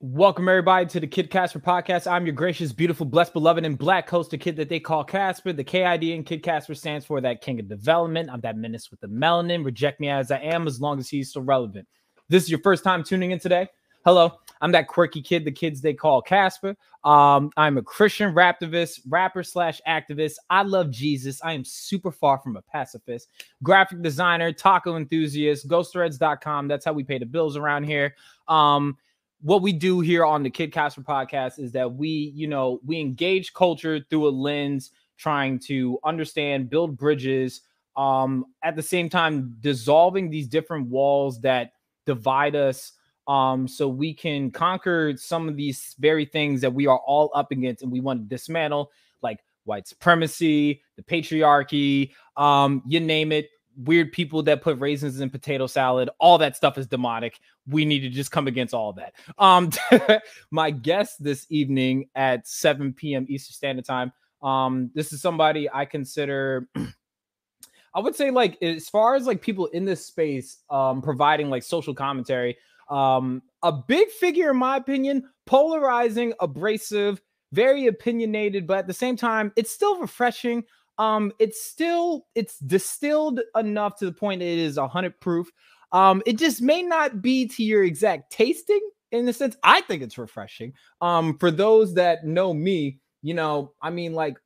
Welcome everybody to the Kid Casper podcast. I'm your gracious, beautiful, blessed, beloved, and black host, coaster kid that they call Casper. The KID in Kid Casper stands for that king of development. I'm that menace with the melanin. Reject me as I am, as long as he's still relevant. This is your first time tuning in today. Hello, I'm that quirky kid the kids they call Casper. Um, I'm a Christian raptivist, rapper slash activist. I love Jesus. I am super far from a pacifist. Graphic designer, taco enthusiast, ghosthreads.com. That's how we pay the bills around here. Um, what we do here on the Kid Casper podcast is that we, you know, we engage culture through a lens trying to understand, build bridges, um, at the same time dissolving these different walls that divide us um, so we can conquer some of these very things that we are all up against and we want to dismantle, like white supremacy, the patriarchy, um, you name it weird people that put raisins in potato salad all that stuff is demonic. We need to just come against all that. Um my guest this evening at 7 p.m eastern standard time um this is somebody i consider i would say like as far as like people in this space um providing like social commentary um a big figure in my opinion polarizing abrasive very opinionated but at the same time it's still refreshing um it's still it's distilled enough to the point it is hundred proof. Um it just may not be to your exact tasting in the sense i think it's refreshing. Um for those that know me you know i mean like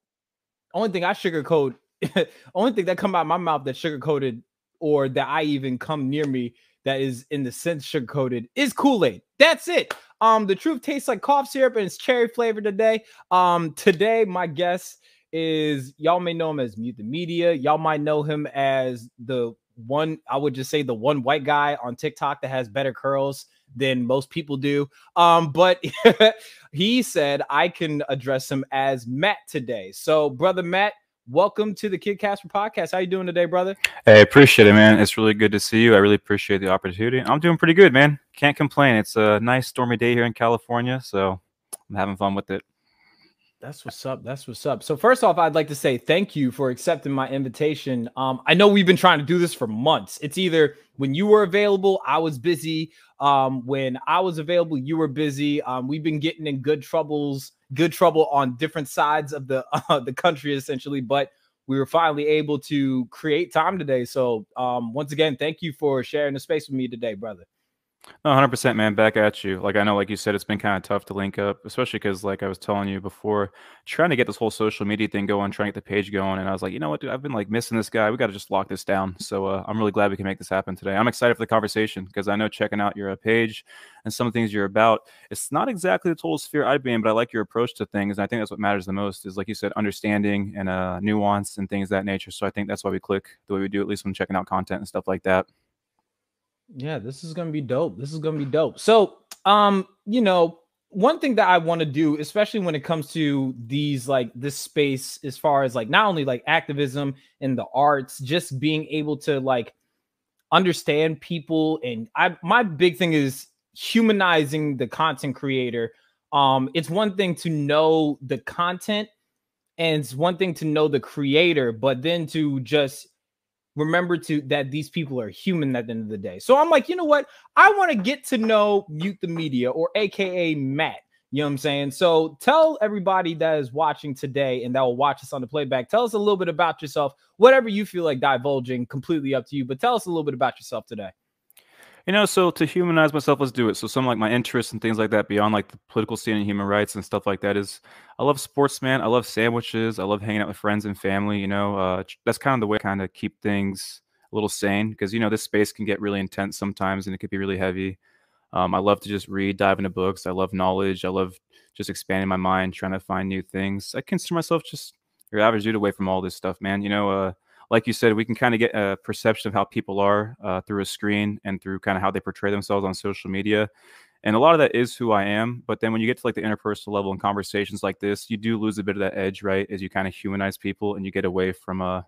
only thing i sugarcoat only thing that come out my mouth that sugar coated or that i even come near me that is in the sense sugar coated is kool-aid. That's it. Um the truth tastes like cough syrup and it's cherry flavored today. Um today my guest is y'all may know him as Mute the Media. Y'all might know him as the one, I would just say the one white guy on TikTok that has better curls than most people do. Um, but he said I can address him as Matt today. So, brother Matt, welcome to the Kid Casper podcast. How you doing today, brother? Hey, appreciate it, man. It's really good to see you. I really appreciate the opportunity. I'm doing pretty good, man. Can't complain. It's a nice stormy day here in California, so I'm having fun with it. That's what's up. That's what's up. So first off, I'd like to say thank you for accepting my invitation. Um, I know we've been trying to do this for months. It's either when you were available, I was busy. Um, when I was available, you were busy. Um, we've been getting in good troubles, good trouble on different sides of the uh, the country, essentially. But we were finally able to create time today. So um, once again, thank you for sharing the space with me today, brother. 100% man back at you. Like i know like you said it's been kind of tough to link up especially because like i was telling you before trying to get this whole social media thing going trying to get the page going and i was like you know what dude? I've been like missing this guy. We got to just lock this down. So uh, i'm really glad we can make this happen today. I'm excited for the conversation because i know checking out your uh, page and some things you're about it's not exactly the total sphere i'd be in but i like your approach to things and i think that's what matters the most is like you said understanding and uh, nuance and things that nature. So i think that's why we click the way we do at least when checking out content and stuff like that yeah, this is gonna be dope. This is gonna be dope. So, um, you know, one thing that I want to do, especially when it comes to these like this space, as far as like not only like activism in the arts, just being able to like understand people, and I my big thing is humanizing the content creator. Um, it's one thing to know the content, and it's one thing to know the creator, but then to just remember to that these people are human at the end of the day. So I'm like, you know what? I want to get to know Mute the Media or AKA Matt. You know what I'm saying? So tell everybody that is watching today and that will watch us on the playback. Tell us a little bit about yourself, whatever you feel like divulging, completely up to you. But tell us a little bit about yourself today. You know, so to humanize myself, let's do it. So some like my interests and things like that beyond like the political scene and human rights and stuff like that is I love sports, man. I love sandwiches. I love hanging out with friends and family. You know, uh, that's kind of the way I kind of keep things a little sane because you know this space can get really intense sometimes and it could be really heavy. Um, I love to just read, dive into books. I love knowledge. I love just expanding my mind, trying to find new things. I consider myself just your average dude away from all this stuff, man. You know, uh, like you said, we can kind of get a perception of how people are uh, through a screen and through kind of how they portray themselves on social media. And a lot of that is who I am. But then when you get to like the interpersonal level and conversations like this, you do lose a bit of that edge, right? As you kind of humanize people and you get away from a uh,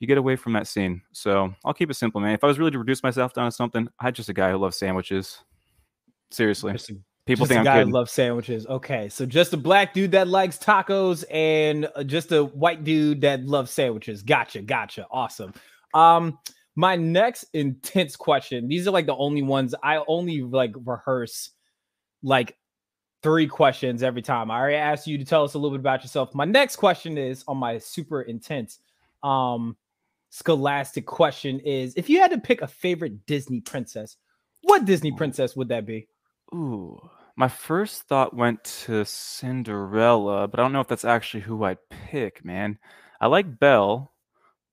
you get away from that scene. So I'll keep it simple, man. If I was really to reduce myself down to something, I'm just a guy who loves sandwiches. Seriously. People just think who loves sandwiches. Okay, so just a black dude that likes tacos and uh, just a white dude that loves sandwiches. Gotcha, gotcha. Awesome. Um, my next intense question. These are like the only ones I only like rehearse like three questions every time. I already asked you to tell us a little bit about yourself. My next question is on my super intense um scholastic question is if you had to pick a favorite Disney princess, what Disney princess would that be? Ooh, my first thought went to Cinderella, but I don't know if that's actually who I'd pick, man. I like Belle.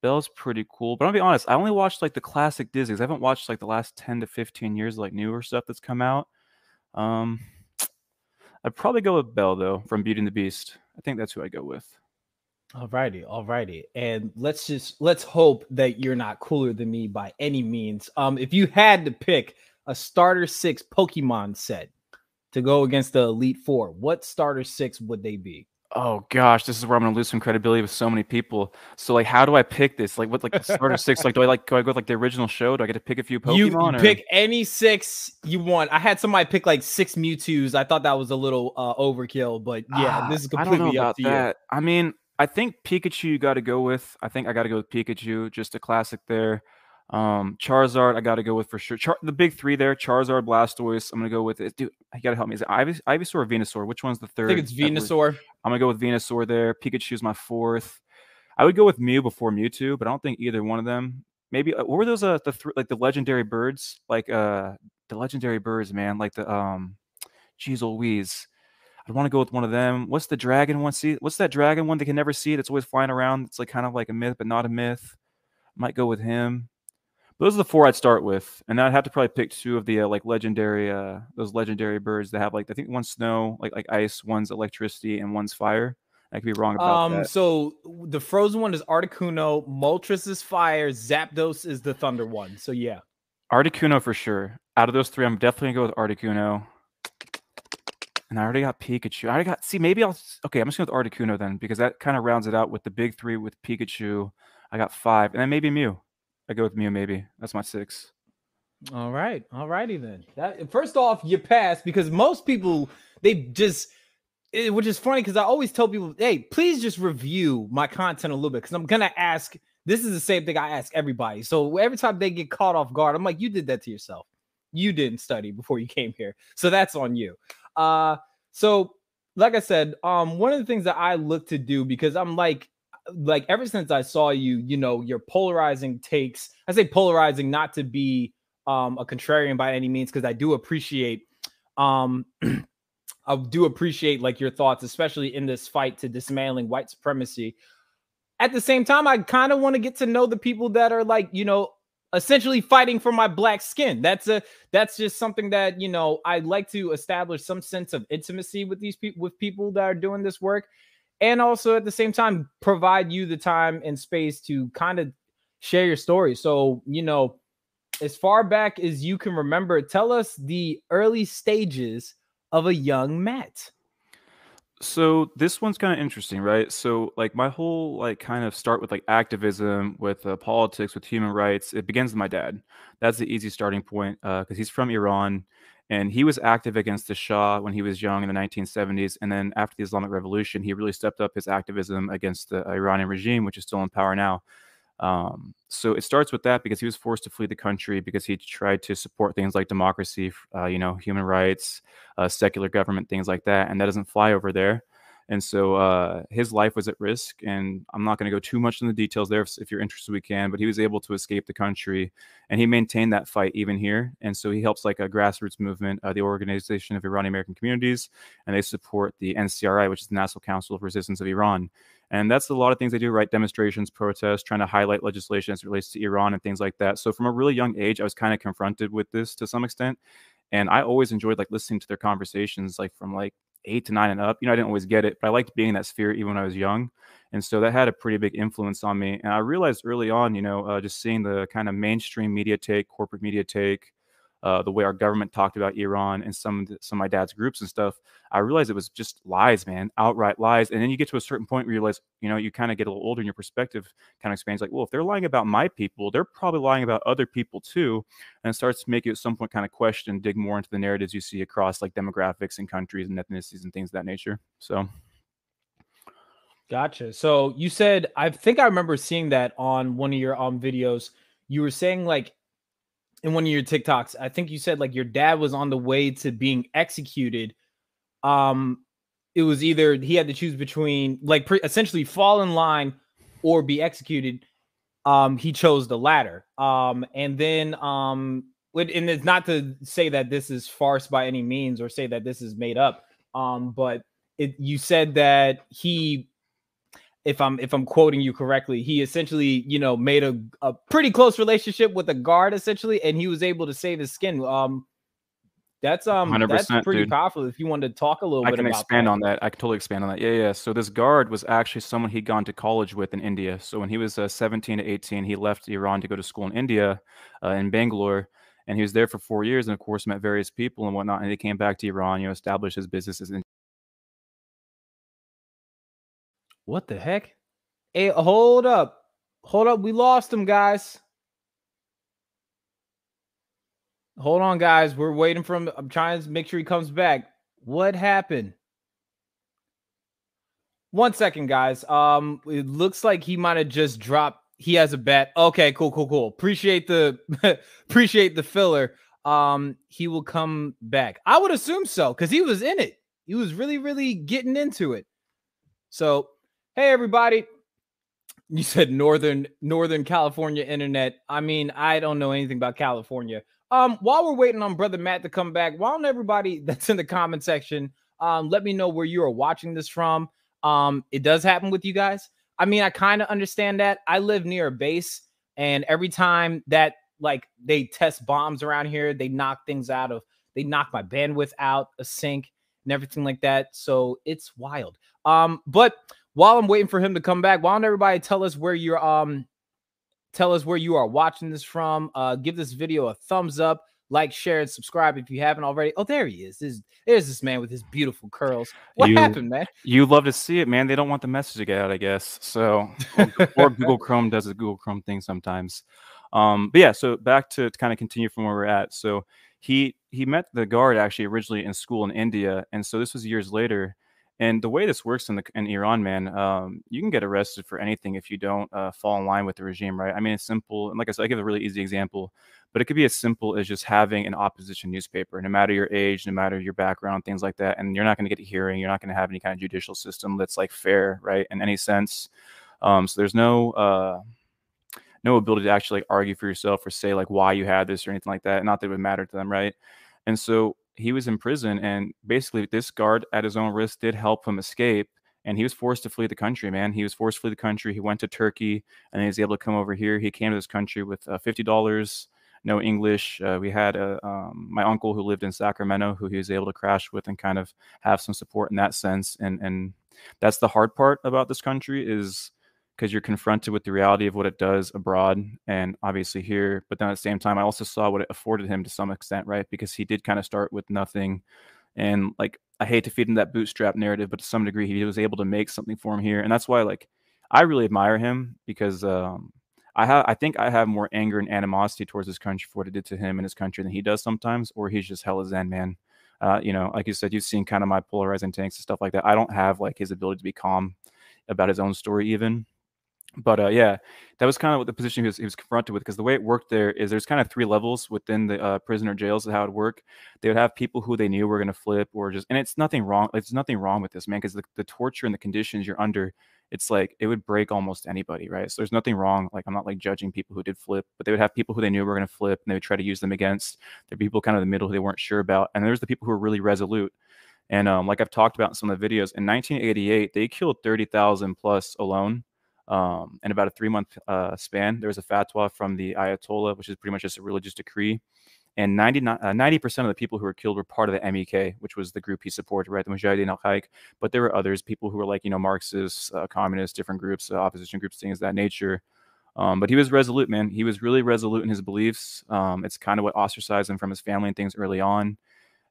Belle's pretty cool, but I'll be honest, I only watched like the classic Disney's. I haven't watched like the last 10 to 15 years like newer stuff that's come out. Um I'd probably go with Belle though from Beauty and the Beast. I think that's who I go with. All righty, all righty. And let's just let's hope that you're not cooler than me by any means. Um, if you had to pick a starter six Pokemon set to go against the Elite Four, what starter six would they be? Oh gosh, this is where I'm gonna lose some credibility with so many people. So like, how do I pick this? Like, what like the starter six? Like, do I like go I go with like the original show? Do I get to pick a few Pokemon? You, you or? pick any six you want. I had somebody pick like six Mewtwo's. I thought that was a little uh, overkill, but yeah, Ah, this is I don't know completely up about to you. that. I mean, I think Pikachu you got to go with. I think I got to go with Pikachu, just a classic there. Um, Charizard I got to go with for sure. Char- the big three there: Charizard, Blastoise. I'm gonna go with it. Dude, you got to help me. Is it Ivy- Ivysaur or Venusaur? Which one's the third? I think it's Venusaur. I'm gonna go with Venusaur there. Pikachu's my fourth. I would go with Mew before Mewtwo, but I don't think either one of them. Maybe uh, what were those? Uh, the th- like the legendary birds, like uh, the legendary birds, man. Like the um, geez, Louise. I'd want to go with one of them. What's the dragon one? See, what's that dragon one they can never see? That's always flying around. It's like kind of like a myth, but not a myth. Might go with him. Those are the four I'd start with, and I'd have to probably pick two of the uh, like legendary, uh, those legendary birds that have like I think one's snow, like like ice, one's electricity, and one's fire. I could be wrong about Um, that. so the frozen one is Articuno, Moltres is fire, Zapdos is the thunder one. So yeah. Articuno for sure. Out of those three, I'm definitely gonna go with Articuno. And I already got Pikachu. I already got. See, maybe I'll. Okay, I'm just going with Articuno then because that kind of rounds it out with the big three with Pikachu. I got five, and then maybe Mew. I go with Mew. Maybe that's my six. All right, all righty then. That first off, you pass because most people they just, eh, which is funny because I always tell people, hey, please just review my content a little bit because I'm gonna ask. This is the same thing I ask everybody. So every time they get caught off guard, I'm like, you did that to yourself. You didn't study before you came here, so that's on you. Uh, so like I said, um, one of the things that I look to do because I'm like, like ever since I saw you, you know, your polarizing takes. I say polarizing not to be um a contrarian by any means because I do appreciate um I do appreciate like your thoughts, especially in this fight to dismantling white supremacy. At the same time, I kind of want to get to know the people that are like, you know, essentially fighting for my black skin. That's a that's just something that, you know, I'd like to establish some sense of intimacy with these people with people that are doing this work and also at the same time provide you the time and space to kind of share your story. So, you know, as far back as you can remember, tell us the early stages of a young Matt. So this one's kind of interesting, right? So like my whole like kind of start with like activism, with uh, politics, with human rights. It begins with my dad. That's the easy starting point because he's from Iran, and he was active against the Shah when he was young in the 1970s. And then after the Islamic Revolution, he really stepped up his activism against the Iranian regime, which is still in power now. Um, so it starts with that because he was forced to flee the country because he tried to support things like democracy, uh, you know, human rights, uh, secular government, things like that, and that doesn't fly over there. And so uh, his life was at risk. And I'm not going to go too much in the details there. If, if you're interested, we can. But he was able to escape the country, and he maintained that fight even here. And so he helps like a grassroots movement, uh, the Organization of Iranian American Communities, and they support the NCRI, which is the National Council of Resistance of Iran. And that's a lot of things they do, right? Demonstrations, protests, trying to highlight legislation as it relates to Iran and things like that. So from a really young age, I was kind of confronted with this to some extent. And I always enjoyed like listening to their conversations, like from like eight to nine and up. You know, I didn't always get it, but I liked being in that sphere even when I was young. And so that had a pretty big influence on me. And I realized early on, you know, uh, just seeing the kind of mainstream media take, corporate media take, uh, the way our government talked about Iran and some of the, some of my dad's groups and stuff, I realized it was just lies, man, outright lies. And then you get to a certain point where you realize, you know, you kind of get a little older and your perspective kind of expands. Like, well, if they're lying about my people, they're probably lying about other people too. And it starts to make you at some point kind of question, dig more into the narratives you see across like demographics and countries and ethnicities and things of that nature. So. Gotcha. So you said I think I remember seeing that on one of your um videos. You were saying like in one of your TikToks. I think you said like your dad was on the way to being executed. Um, it was either he had to choose between like pre- essentially fall in line or be executed. Um, he chose the latter. Um, and then um, and it's not to say that this is farce by any means or say that this is made up. Um, but it you said that he if I'm if I'm quoting you correctly, he essentially, you know, made a, a pretty close relationship with a guard essentially, and he was able to save his skin. Um that's um that's pretty dude. powerful. If you want to talk a little I bit, I can expand that. on that. I can totally expand on that. Yeah, yeah. So this guard was actually someone he'd gone to college with in India. So when he was uh, 17 to 18, he left Iran to go to school in India, uh, in Bangalore, and he was there for four years. And of course, met various people and whatnot. And he came back to Iran, you know, established his businesses in What the heck? Hey, hold up. Hold up. We lost him, guys. Hold on, guys. We're waiting for him. I'm trying to make sure he comes back. What happened? One second, guys. Um, it looks like he might have just dropped. He has a bet. Okay, cool, cool, cool. Appreciate the appreciate the filler. Um, he will come back. I would assume so because he was in it. He was really, really getting into it. So Hey everybody. You said Northern Northern California internet. I mean, I don't know anything about California. Um, while we're waiting on brother Matt to come back, why don't everybody that's in the comment section um let me know where you are watching this from. Um, it does happen with you guys. I mean, I kind of understand that. I live near a base, and every time that like they test bombs around here, they knock things out of they knock my bandwidth out, a sink, and everything like that. So it's wild. Um, but while I'm waiting for him to come back, why don't everybody tell us where you're um tell us where you are watching this from. Uh give this video a thumbs up, like, share, and subscribe if you haven't already. Oh, there he is. This, there's this man with his beautiful curls. What you, happened, man? You love to see it, man. They don't want the message to get out, I guess. So or Google Chrome does a Google Chrome thing sometimes. Um, but yeah, so back to, to kind of continue from where we're at. So he he met the guard actually originally in school in India, and so this was years later and the way this works in the in Iran, man, um, you can get arrested for anything if you don't uh, fall in line with the regime, right? I mean, it's simple. And like I said, I give a really easy example, but it could be as simple as just having an opposition newspaper, no matter your age, no matter your background, things like that. And you're not going to get a hearing. You're not going to have any kind of judicial system that's like fair, right? In any sense. Um, so there's no uh, no ability to actually argue for yourself or say like why you had this or anything like that. Not that it would matter to them, right? And so he was in prison, and basically, this guard at his own risk did help him escape. And he was forced to flee the country, man. He was forced to flee the country. He went to Turkey, and he was able to come over here. He came to this country with uh, fifty dollars, no English. Uh, we had a, um, my uncle who lived in Sacramento, who he was able to crash with and kind of have some support in that sense. And and that's the hard part about this country is because you're confronted with the reality of what it does abroad and obviously here. But then at the same time, I also saw what it afforded him to some extent, right? Because he did kind of start with nothing. And like, I hate to feed him that bootstrap narrative, but to some degree, he was able to make something for him here. And that's why, like, I really admire him because um, I have, I think I have more anger and animosity towards this country for what it did to him and his country than he does sometimes, or he's just hell hella zen, man. Uh, you know, like you said, you've seen kind of my polarizing tanks and stuff like that. I don't have like his ability to be calm about his own story, even but uh, yeah, that was kind of what the position he was, he was confronted with because the way it worked there is there's kind of three levels within the uh, prisoner jails of how it work. They would have people who they knew were going to flip or just, and it's nothing wrong. There's nothing wrong with this, man, because the, the torture and the conditions you're under, it's like it would break almost anybody, right? So there's nothing wrong. Like, I'm not like judging people who did flip, but they would have people who they knew were going to flip and they would try to use them against. There people kind of the middle who they weren't sure about. And there's the people who are really resolute. And um, like I've talked about in some of the videos, in 1988, they killed 30,000 plus alone um, in about a three month uh, span. There was a fatwa from the Ayatollah, which is pretty much just a religious decree. And 99, uh, 90% of the people who were killed were part of the MEK, which was the group he supported, right? The Mujahideen-e Khalq. But there were others, people who were like, you know, Marxists, uh, communists, different groups, uh, opposition groups, things of that nature. Um, but he was resolute, man. He was really resolute in his beliefs. Um, it's kind of what ostracized him from his family and things early on.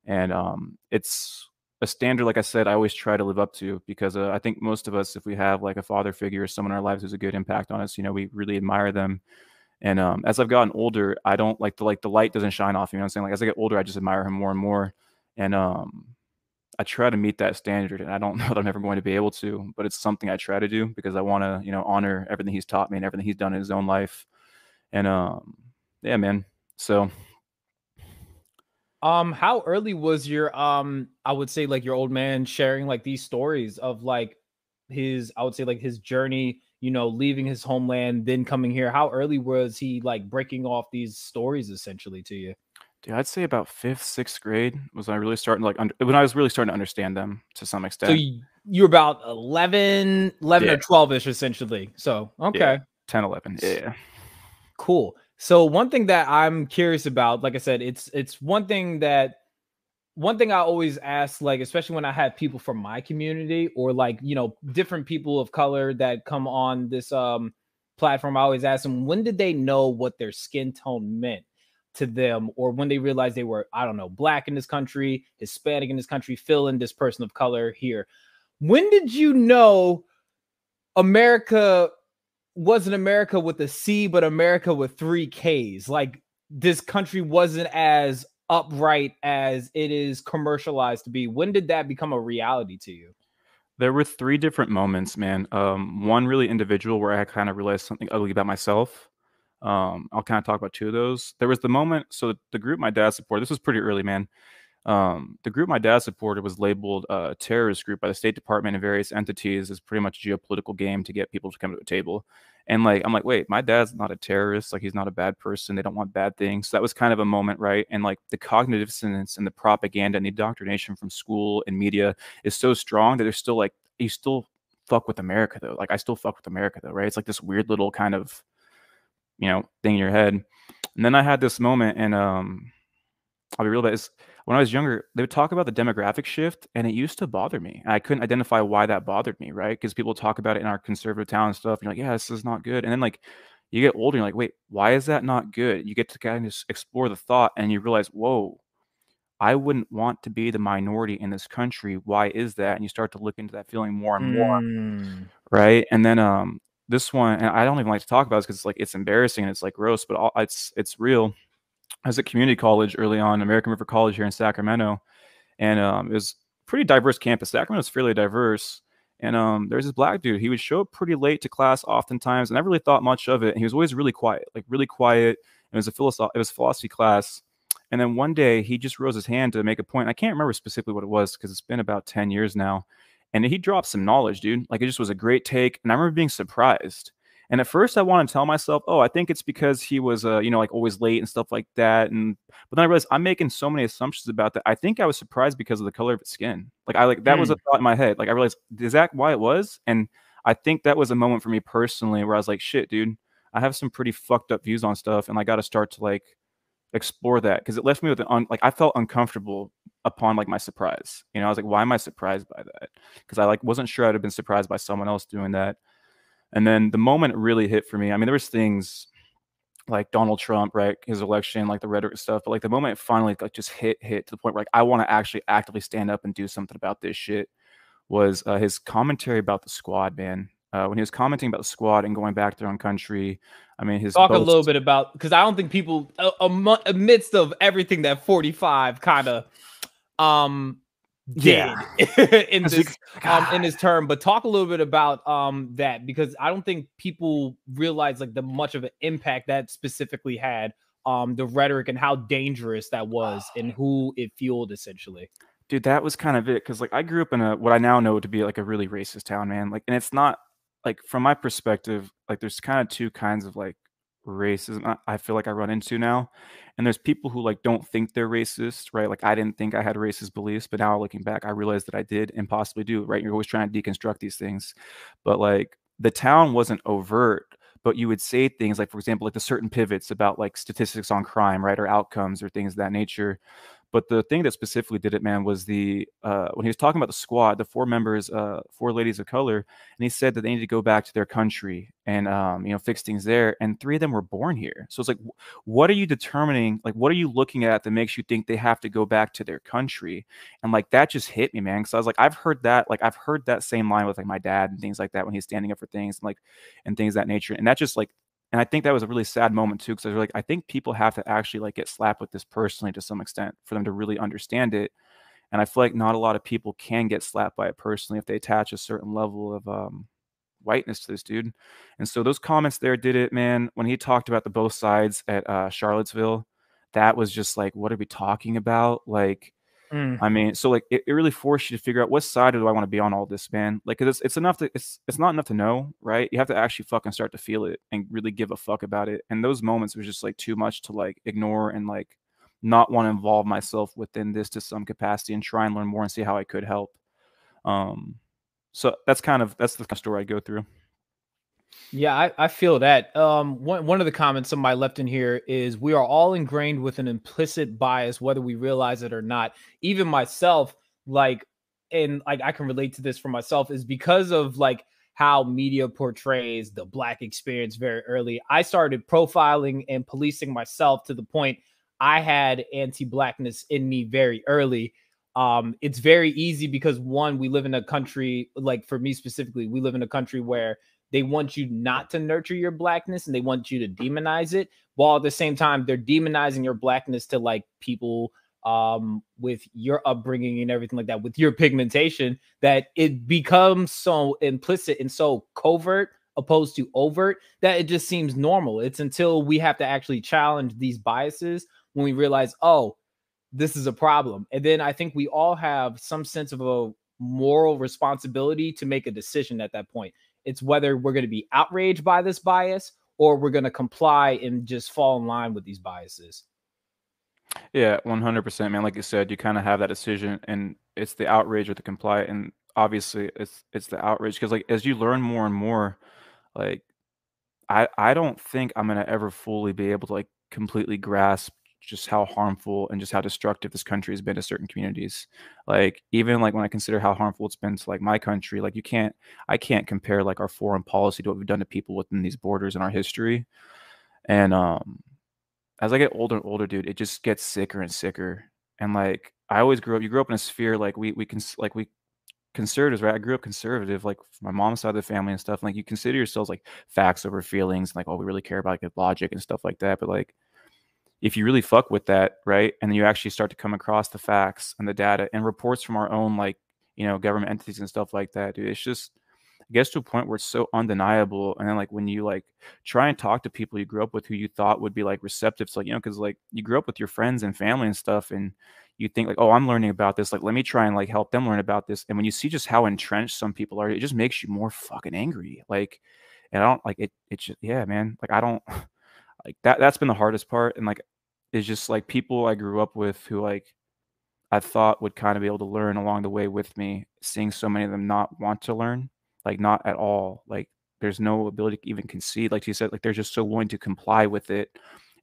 And um, it's a standard, like I said, I always try to live up to because uh, I think most of us, if we have like a father figure or someone in our lives who's a good impact on us, you know, we really admire them. And um, as I've gotten older, I don't like the like the light doesn't shine off. You know what I'm saying? Like as I get older, I just admire him more and more. And um, I try to meet that standard. And I don't know that I'm ever going to be able to, but it's something I try to do because I want to, you know, honor everything he's taught me and everything he's done in his own life. And um, yeah, man, So um, how early was your um, I would say like your old man sharing like these stories of like his, I would say like his journey, you know, leaving his homeland, then coming here. How early was he like breaking off these stories essentially to you? Dude, I'd say about fifth, sixth grade was when I really starting to like under, when I was really starting to understand them to some extent. So you, you're about 11, 11 yeah. or 12 ish essentially. So, okay. Yeah. 10, 11. Yeah. Cool. So one thing that I'm curious about, like I said, it's it's one thing that one thing I always ask, like especially when I have people from my community or like you know different people of color that come on this um platform, I always ask them when did they know what their skin tone meant to them, or when they realized they were I don't know black in this country, Hispanic in this country, fill in this person of color here. When did you know America wasn't America with a C, but America with three Ks. Like this country wasn't as upright as it is commercialized to be. When did that become a reality to you? There were three different moments, man. Um, one really individual where I kind of realized something ugly about myself. Um, I'll kind of talk about two of those. There was the moment, so the group my dad supported, this was pretty early, man. Um, the group my dad supported was labeled a terrorist group by the State Department and various entities as pretty much a geopolitical game to get people to come to the table. And like, I'm like, wait, my dad's not a terrorist. Like, he's not a bad person. They don't want bad things. So that was kind of a moment, right? And like, the cognitive dissonance and the propaganda and the indoctrination from school and media is so strong that they're still like, you still fuck with America though. Like, I still fuck with America though, right? It's like this weird little kind of, you know, thing in your head. And then I had this moment, and um, I'll be real about when I was younger, they would talk about the demographic shift, and it used to bother me. I couldn't identify why that bothered me, right? Because people talk about it in our conservative town and stuff. And you're like, yeah, this is not good. And then like you get older, you're like, wait, why is that not good? You get to kind of explore the thought, and you realize, whoa, I wouldn't want to be the minority in this country. Why is that? And you start to look into that feeling more and more, mm. right? And then um, this one, and I don't even like to talk about this because it's like it's embarrassing and it's like gross, but all, it's it's real I was at community college early on, American River College here in Sacramento, and um, it was pretty diverse campus. Sacramento is fairly diverse, and um, there's this black dude. He would show up pretty late to class oftentimes, and I really thought much of it. And he was always really quiet, like really quiet. And It was a philosophy, it was philosophy class. And then one day he just rose his hand to make a point. I can't remember specifically what it was because it's been about 10 years now. And he dropped some knowledge, dude. Like it just was a great take. And I remember being surprised. And at first, I want to tell myself, "Oh, I think it's because he was, uh, you know, like always late and stuff like that." And but then I realized I'm making so many assumptions about that. I think I was surprised because of the color of his skin. Like I like that mm. was a hmm. thought in my head. Like I realized is that why it was? And I think that was a moment for me personally where I was like, "Shit, dude, I have some pretty fucked up views on stuff, and I got to start to like explore that because it left me with an un- like I felt uncomfortable upon like my surprise. You know, I was like, why am I surprised by that? Because I like wasn't sure I'd have been surprised by someone else doing that. And then the moment it really hit for me, I mean, there was things like Donald Trump, right, his election, like the rhetoric stuff, but like the moment it finally like just hit hit to the point where like I want to actually actively stand up and do something about this shit was uh, his commentary about the squad, man. Uh, when he was commenting about the squad and going back to their own country, I mean, his talk boast- a little bit about because I don't think people uh, amidst of everything that 45 kind of um yeah in this um in this term but talk a little bit about um that because i don't think people realize like the much of an impact that specifically had um the rhetoric and how dangerous that was and who it fueled essentially dude that was kind of it because like i grew up in a what i now know to be like a really racist town man like and it's not like from my perspective like there's kind of two kinds of like racism I feel like I run into now. And there's people who like don't think they're racist, right? Like I didn't think I had racist beliefs, but now looking back, I realized that I did and possibly do, right? You're always trying to deconstruct these things. But like the town wasn't overt, but you would say things like, for example, like the certain pivots about like statistics on crime, right? Or outcomes or things of that nature. But the thing that specifically did it, man, was the uh, when he was talking about the squad, the four members, uh, four ladies of color, and he said that they need to go back to their country and um, you know fix things there. And three of them were born here. So it's like, what are you determining? Like, what are you looking at that makes you think they have to go back to their country? And like that just hit me, man, because I was like, I've heard that, like I've heard that same line with like my dad and things like that when he's standing up for things and like and things that nature. And that just like and I think that was a really sad moment too, because I was like, I think people have to actually like get slapped with this personally to some extent for them to really understand it. And I feel like not a lot of people can get slapped by it personally if they attach a certain level of um, whiteness to this dude. And so those comments there did it, man. When he talked about the both sides at uh, Charlottesville, that was just like, what are we talking about? Like, Mm. I mean, so like it, it really forced you to figure out what side do I want to be on all this, man. Like it's it's enough to it's it's not enough to know, right? You have to actually fucking start to feel it and really give a fuck about it. And those moments was just like too much to like ignore and like not want to involve myself within this to some capacity and try and learn more and see how I could help. Um, so that's kind of that's the story I go through. Yeah, I, I feel that. Um, one one of the comments somebody left in here is we are all ingrained with an implicit bias, whether we realize it or not. Even myself, like, and like I can relate to this for myself, is because of like how media portrays the black experience very early. I started profiling and policing myself to the point I had anti-blackness in me very early. Um, it's very easy because one, we live in a country, like for me specifically, we live in a country where they want you not to nurture your blackness and they want you to demonize it while at the same time they're demonizing your blackness to like people um with your upbringing and everything like that with your pigmentation that it becomes so implicit and so covert opposed to overt that it just seems normal. It's until we have to actually challenge these biases when we realize oh this is a problem. And then i think we all have some sense of a moral responsibility to make a decision at that point it's whether we're going to be outraged by this bias or we're going to comply and just fall in line with these biases. Yeah, 100%, man. Like you said, you kind of have that decision and it's the outrage or the comply. And obviously it's, it's the outrage because like, as you learn more and more, like, I, I don't think I'm going to ever fully be able to like completely grasp just how harmful and just how destructive this country has been to certain communities. Like even like when I consider how harmful it's been to like my country, like you can't I can't compare like our foreign policy to what we've done to people within these borders in our history. And um as I get older and older, dude, it just gets sicker and sicker. And like I always grew up you grew up in a sphere like we we can like we conservatives, right? I grew up conservative, like my mom's side of the family and stuff. Like you consider yourselves like facts over feelings, like oh, we really care about like logic and stuff like that. But like if you really fuck with that, right, and you actually start to come across the facts and the data and reports from our own like you know government entities and stuff like that, dude, it's just it gets to a point where it's so undeniable. And then like when you like try and talk to people you grew up with who you thought would be like receptive to like, you know, because like you grew up with your friends and family and stuff, and you think like, oh, I'm learning about this. Like, let me try and like help them learn about this. And when you see just how entrenched some people are, it just makes you more fucking angry. Like, and I don't like it. It's just yeah, man. Like I don't like that. That's been the hardest part. And like is just like people I grew up with who like I thought would kind of be able to learn along the way with me, seeing so many of them not want to learn, like not at all. Like there's no ability to even concede. Like you said, like they're just so willing to comply with it.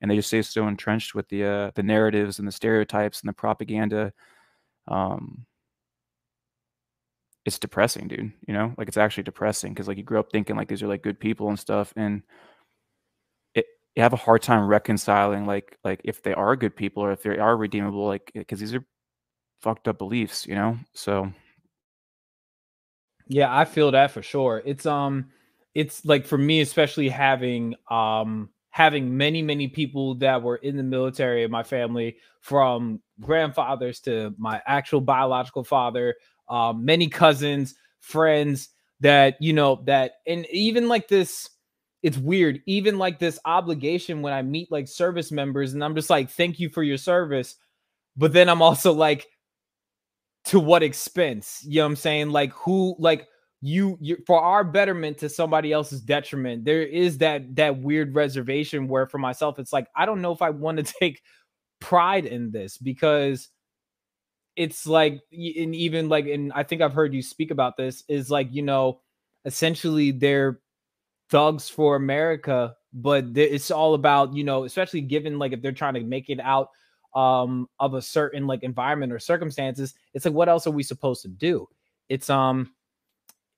And they just stay so entrenched with the uh, the narratives and the stereotypes and the propaganda. Um it's depressing, dude. You know, like it's actually depressing because like you grew up thinking like these are like good people and stuff, and you have a hard time reconciling like like if they are good people or if they are redeemable like because these are fucked up beliefs you know? So yeah i feel that for sure. It's um it's like for me especially having um having many many people that were in the military in my family from grandfathers to my actual biological father um many cousins friends that you know that and even like this it's weird. Even like this obligation when I meet like service members, and I'm just like, thank you for your service. But then I'm also like, to what expense? You know what I'm saying? Like, who, like, you, you for our betterment to somebody else's detriment there is that that weird reservation where for myself it's like i don't know if i want to take pride in this because it's like and even like and i think i've heard you speak about this is like you know essentially they're thugs for America, but it's all about, you know, especially given like if they're trying to make it out um of a certain like environment or circumstances, it's like what else are we supposed to do? It's um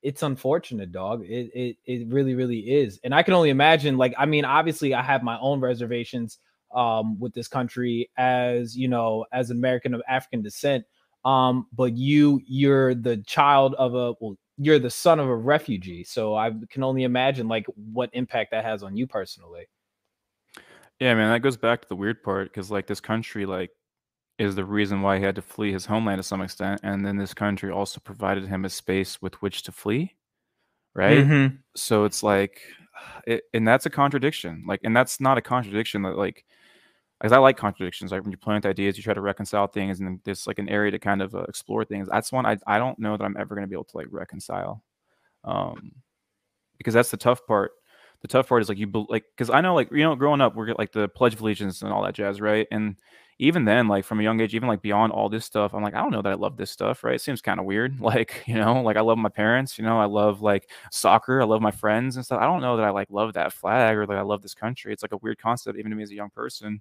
it's unfortunate, dog. It it it really really is. And I can only imagine like I mean, obviously I have my own reservations um with this country as, you know, as American of African descent. Um but you you're the child of a well you're the son of a refugee so i can only imagine like what impact that has on you personally yeah man that goes back to the weird part because like this country like is the reason why he had to flee his homeland to some extent and then this country also provided him a space with which to flee right mm-hmm. so it's like it, and that's a contradiction like and that's not a contradiction that like because I like contradictions. Like when you plant ideas, you try to reconcile things, and there's like an area to kind of uh, explore things. That's one I I don't know that I'm ever going to be able to like reconcile, um, because that's the tough part. The tough part is like you like because I know like you know growing up we're like the Pledge of Allegiance and all that jazz, right? And even then, like from a young age, even like beyond all this stuff, I'm like, I don't know that I love this stuff, right? It seems kind of weird. Like, you know, like I love my parents, you know, I love like soccer, I love my friends and stuff. I don't know that I like love that flag or that I love this country. It's like a weird concept, even to me as a young person.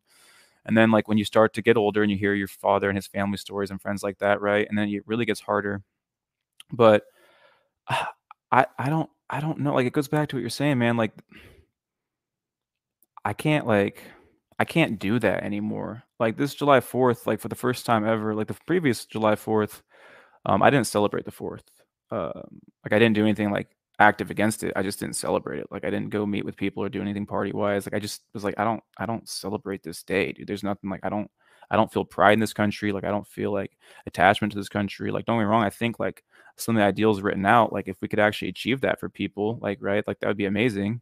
And then like when you start to get older and you hear your father and his family stories and friends like that, right? And then it really gets harder. But ah, I I don't I don't know. Like it goes back to what you're saying, man. Like I can't like I can't do that anymore. Like this July 4th, like for the first time ever, like the previous July 4th, um, I didn't celebrate the 4th. Um, like I didn't do anything like active against it. I just didn't celebrate it. Like I didn't go meet with people or do anything party wise. Like I just was like, I don't, I don't celebrate this day, dude. There's nothing like I don't, I don't feel pride in this country. Like I don't feel like attachment to this country. Like don't get me wrong. I think like some of the ideals written out, like if we could actually achieve that for people, like right, like that would be amazing.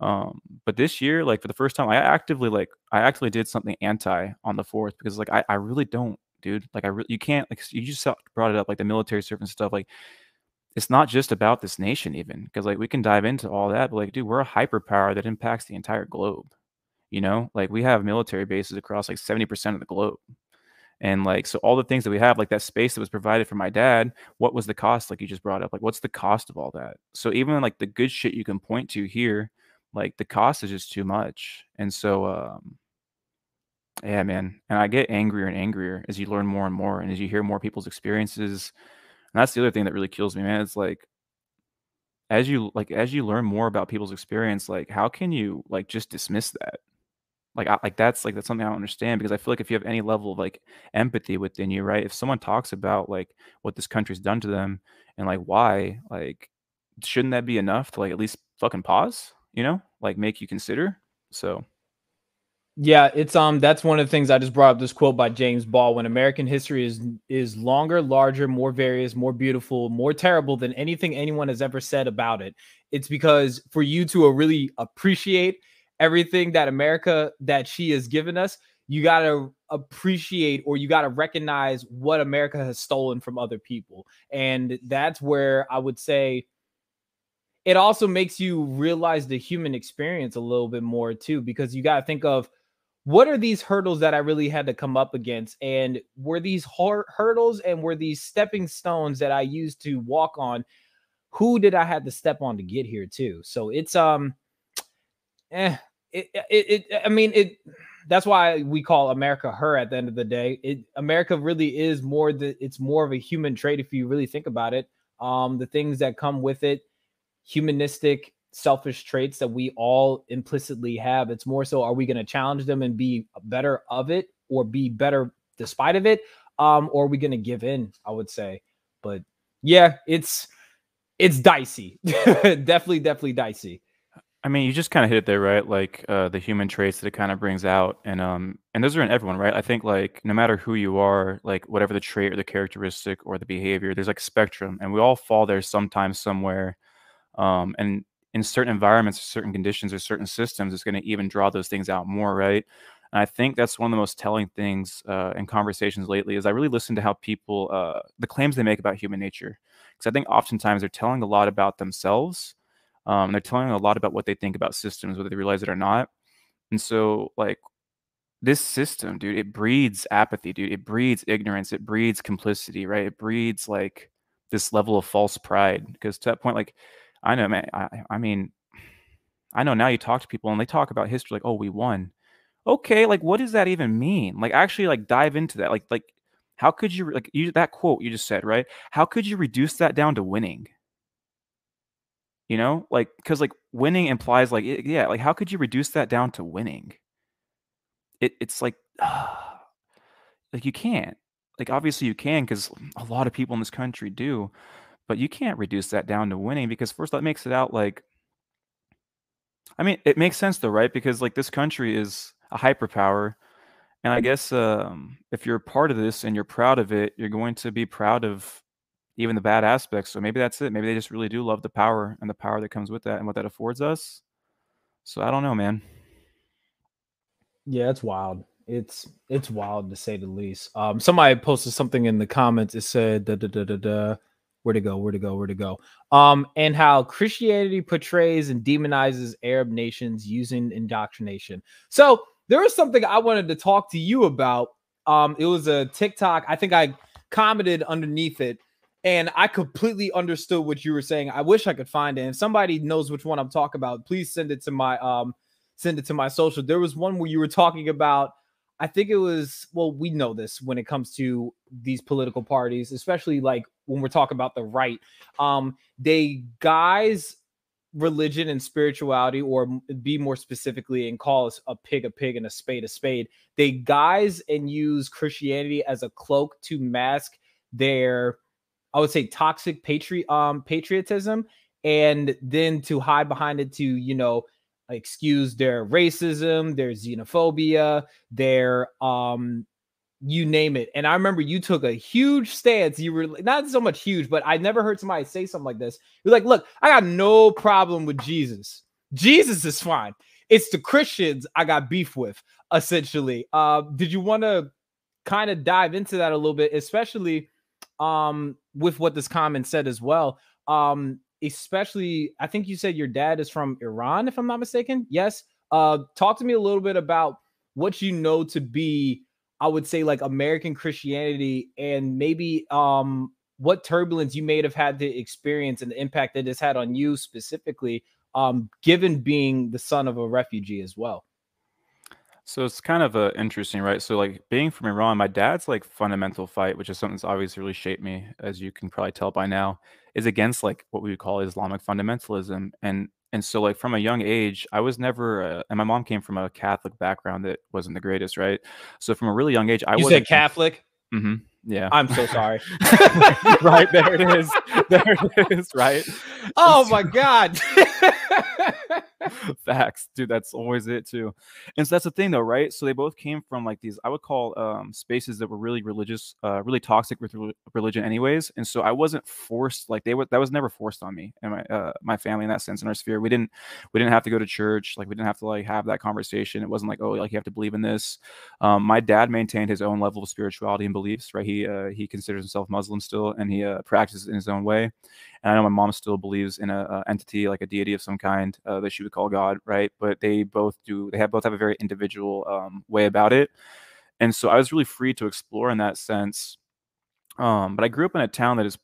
Um, but this year, like for the first time, I actively like I actually did something anti on the fourth because like I, I really don't, dude. Like I really you can't like you just brought it up like the military service and stuff. Like it's not just about this nation even because like we can dive into all that, but like dude, we're a hyperpower that impacts the entire globe. You know, like we have military bases across like 70% of the globe. And like, so all the things that we have, like that space that was provided for my dad, what was the cost? Like you just brought up, like, what's the cost of all that? So even like the good shit you can point to here, like the cost is just too much. And so, um, yeah, man. And I get angrier and angrier as you learn more and more and as you hear more people's experiences. And that's the other thing that really kills me, man. It's like, as you like as you learn more about people's experience like how can you like just dismiss that like I, like that's like that's something i don't understand because i feel like if you have any level of like empathy within you right if someone talks about like what this country's done to them and like why like shouldn't that be enough to like at least fucking pause you know, like make you consider. So yeah, it's um that's one of the things I just brought up this quote by James Baldwin. American history is is longer, larger, more various, more beautiful, more terrible than anything anyone has ever said about it. It's because for you to really appreciate everything that America that she has given us, you got to appreciate or you got to recognize what America has stolen from other people. And that's where I would say it also makes you realize the human experience a little bit more too, because you got to think of what are these hurdles that I really had to come up against, and were these hurdles and were these stepping stones that I used to walk on? Who did I have to step on to get here too? So it's um, eh, it, it, it I mean it. That's why we call America her at the end of the day. It America really is more the it's more of a human trait if you really think about it. Um, the things that come with it humanistic, selfish traits that we all implicitly have. It's more so are we going to challenge them and be better of it or be better despite of it? Um, or are we going to give in? I would say. But yeah, it's it's dicey. definitely, definitely dicey. I mean, you just kind of hit it there, right? Like uh, the human traits that it kind of brings out, and um, and those are in everyone, right? I think like no matter who you are, like whatever the trait or the characteristic or the behavior, there's like a spectrum, and we all fall there sometimes somewhere. Um, and in certain environments, or certain conditions, or certain systems, it's going to even draw those things out more, right? And I think that's one of the most telling things uh, in conversations lately is I really listen to how people, uh, the claims they make about human nature. Because I think oftentimes they're telling a lot about themselves. Um, they're telling a lot about what they think about systems, whether they realize it or not. And so, like, this system, dude, it breeds apathy, dude. It breeds ignorance. It breeds complicity, right? It breeds like this level of false pride. Because to that point, like, I know, man. I, I mean, I know now you talk to people and they talk about history like, oh, we won. Okay, like what does that even mean? Like actually like dive into that. Like like how could you like you that quote you just said, right? How could you reduce that down to winning? You know, like because like winning implies like yeah, like how could you reduce that down to winning? It it's like like you can't. Like obviously you can because a lot of people in this country do, but you can't reduce that down to winning because first that makes it out like I mean, it makes sense though, right? Because like this country is a hyperpower. And I guess um, if you're part of this and you're proud of it, you're going to be proud of even the bad aspects. So maybe that's it. Maybe they just really do love the power and the power that comes with that and what that affords us. So I don't know, man. Yeah, it's wild it's it's wild to say the least. Um, somebody posted something in the comments. It said da da da da da. Where to go? Where to go? Where to go? Um, and how Christianity portrays and demonizes Arab nations using indoctrination. So there was something I wanted to talk to you about. Um, it was a TikTok. I think I commented underneath it, and I completely understood what you were saying. I wish I could find it. If somebody knows which one I'm talking about, please send it to my um send it to my social. There was one where you were talking about I think it was well, we know this when it comes to these political parties, especially like when we're talking about the right. Um, they guys religion and spirituality, or be more specifically, and call us a pig a pig and a spade a spade. They guise and use Christianity as a cloak to mask their, I would say, toxic patri- um, patriotism, and then to hide behind it to you know excuse their racism, their xenophobia, their um you name it. And I remember you took a huge stance. You were not so much huge, but I never heard somebody say something like this. You're like, look, I got no problem with Jesus. Jesus is fine. It's the Christians I got beef with, essentially. Uh, did you want to kind of dive into that a little bit, especially um with what this comment said as well? Um, especially I think you said your dad is from Iran, if I'm not mistaken. Yes. Uh, talk to me a little bit about what you know to be, I would say, like American Christianity, and maybe um what turbulence you may have had to experience and the impact that it's had on you specifically, um, given being the son of a refugee as well. So it's kind of uh, interesting, right? So like being from Iran, my dad's like fundamental fight, which is something that's obviously really shaped me, as you can probably tell by now, is against like what we would call Islamic fundamentalism. And and so like from a young age, I was never, uh, and my mom came from a Catholic background that wasn't the greatest, right? So from a really young age, I was said Catholic. Mm-hmm. Yeah. I'm so sorry. right there it is. There it is. Right. Oh my god. Facts, dude. That's always it too. And so that's the thing, though, right? So they both came from like these, I would call um, spaces that were really religious, uh, really toxic with re- religion, anyways. And so I wasn't forced, like they were. That was never forced on me and my uh, my family in that sense in our sphere. We didn't we didn't have to go to church. Like we didn't have to like have that conversation. It wasn't like oh like you have to believe in this. Um, my dad maintained his own level of spirituality and beliefs. Right. He uh, he considers himself Muslim still, and he uh, practices in his own way. And I know my mom still believes in a, a entity like a deity of some kind uh, that she would call God, right? But they both do. They have both have a very individual um, way about it. And so I was really free to explore in that sense. Um, but I grew up in a town that is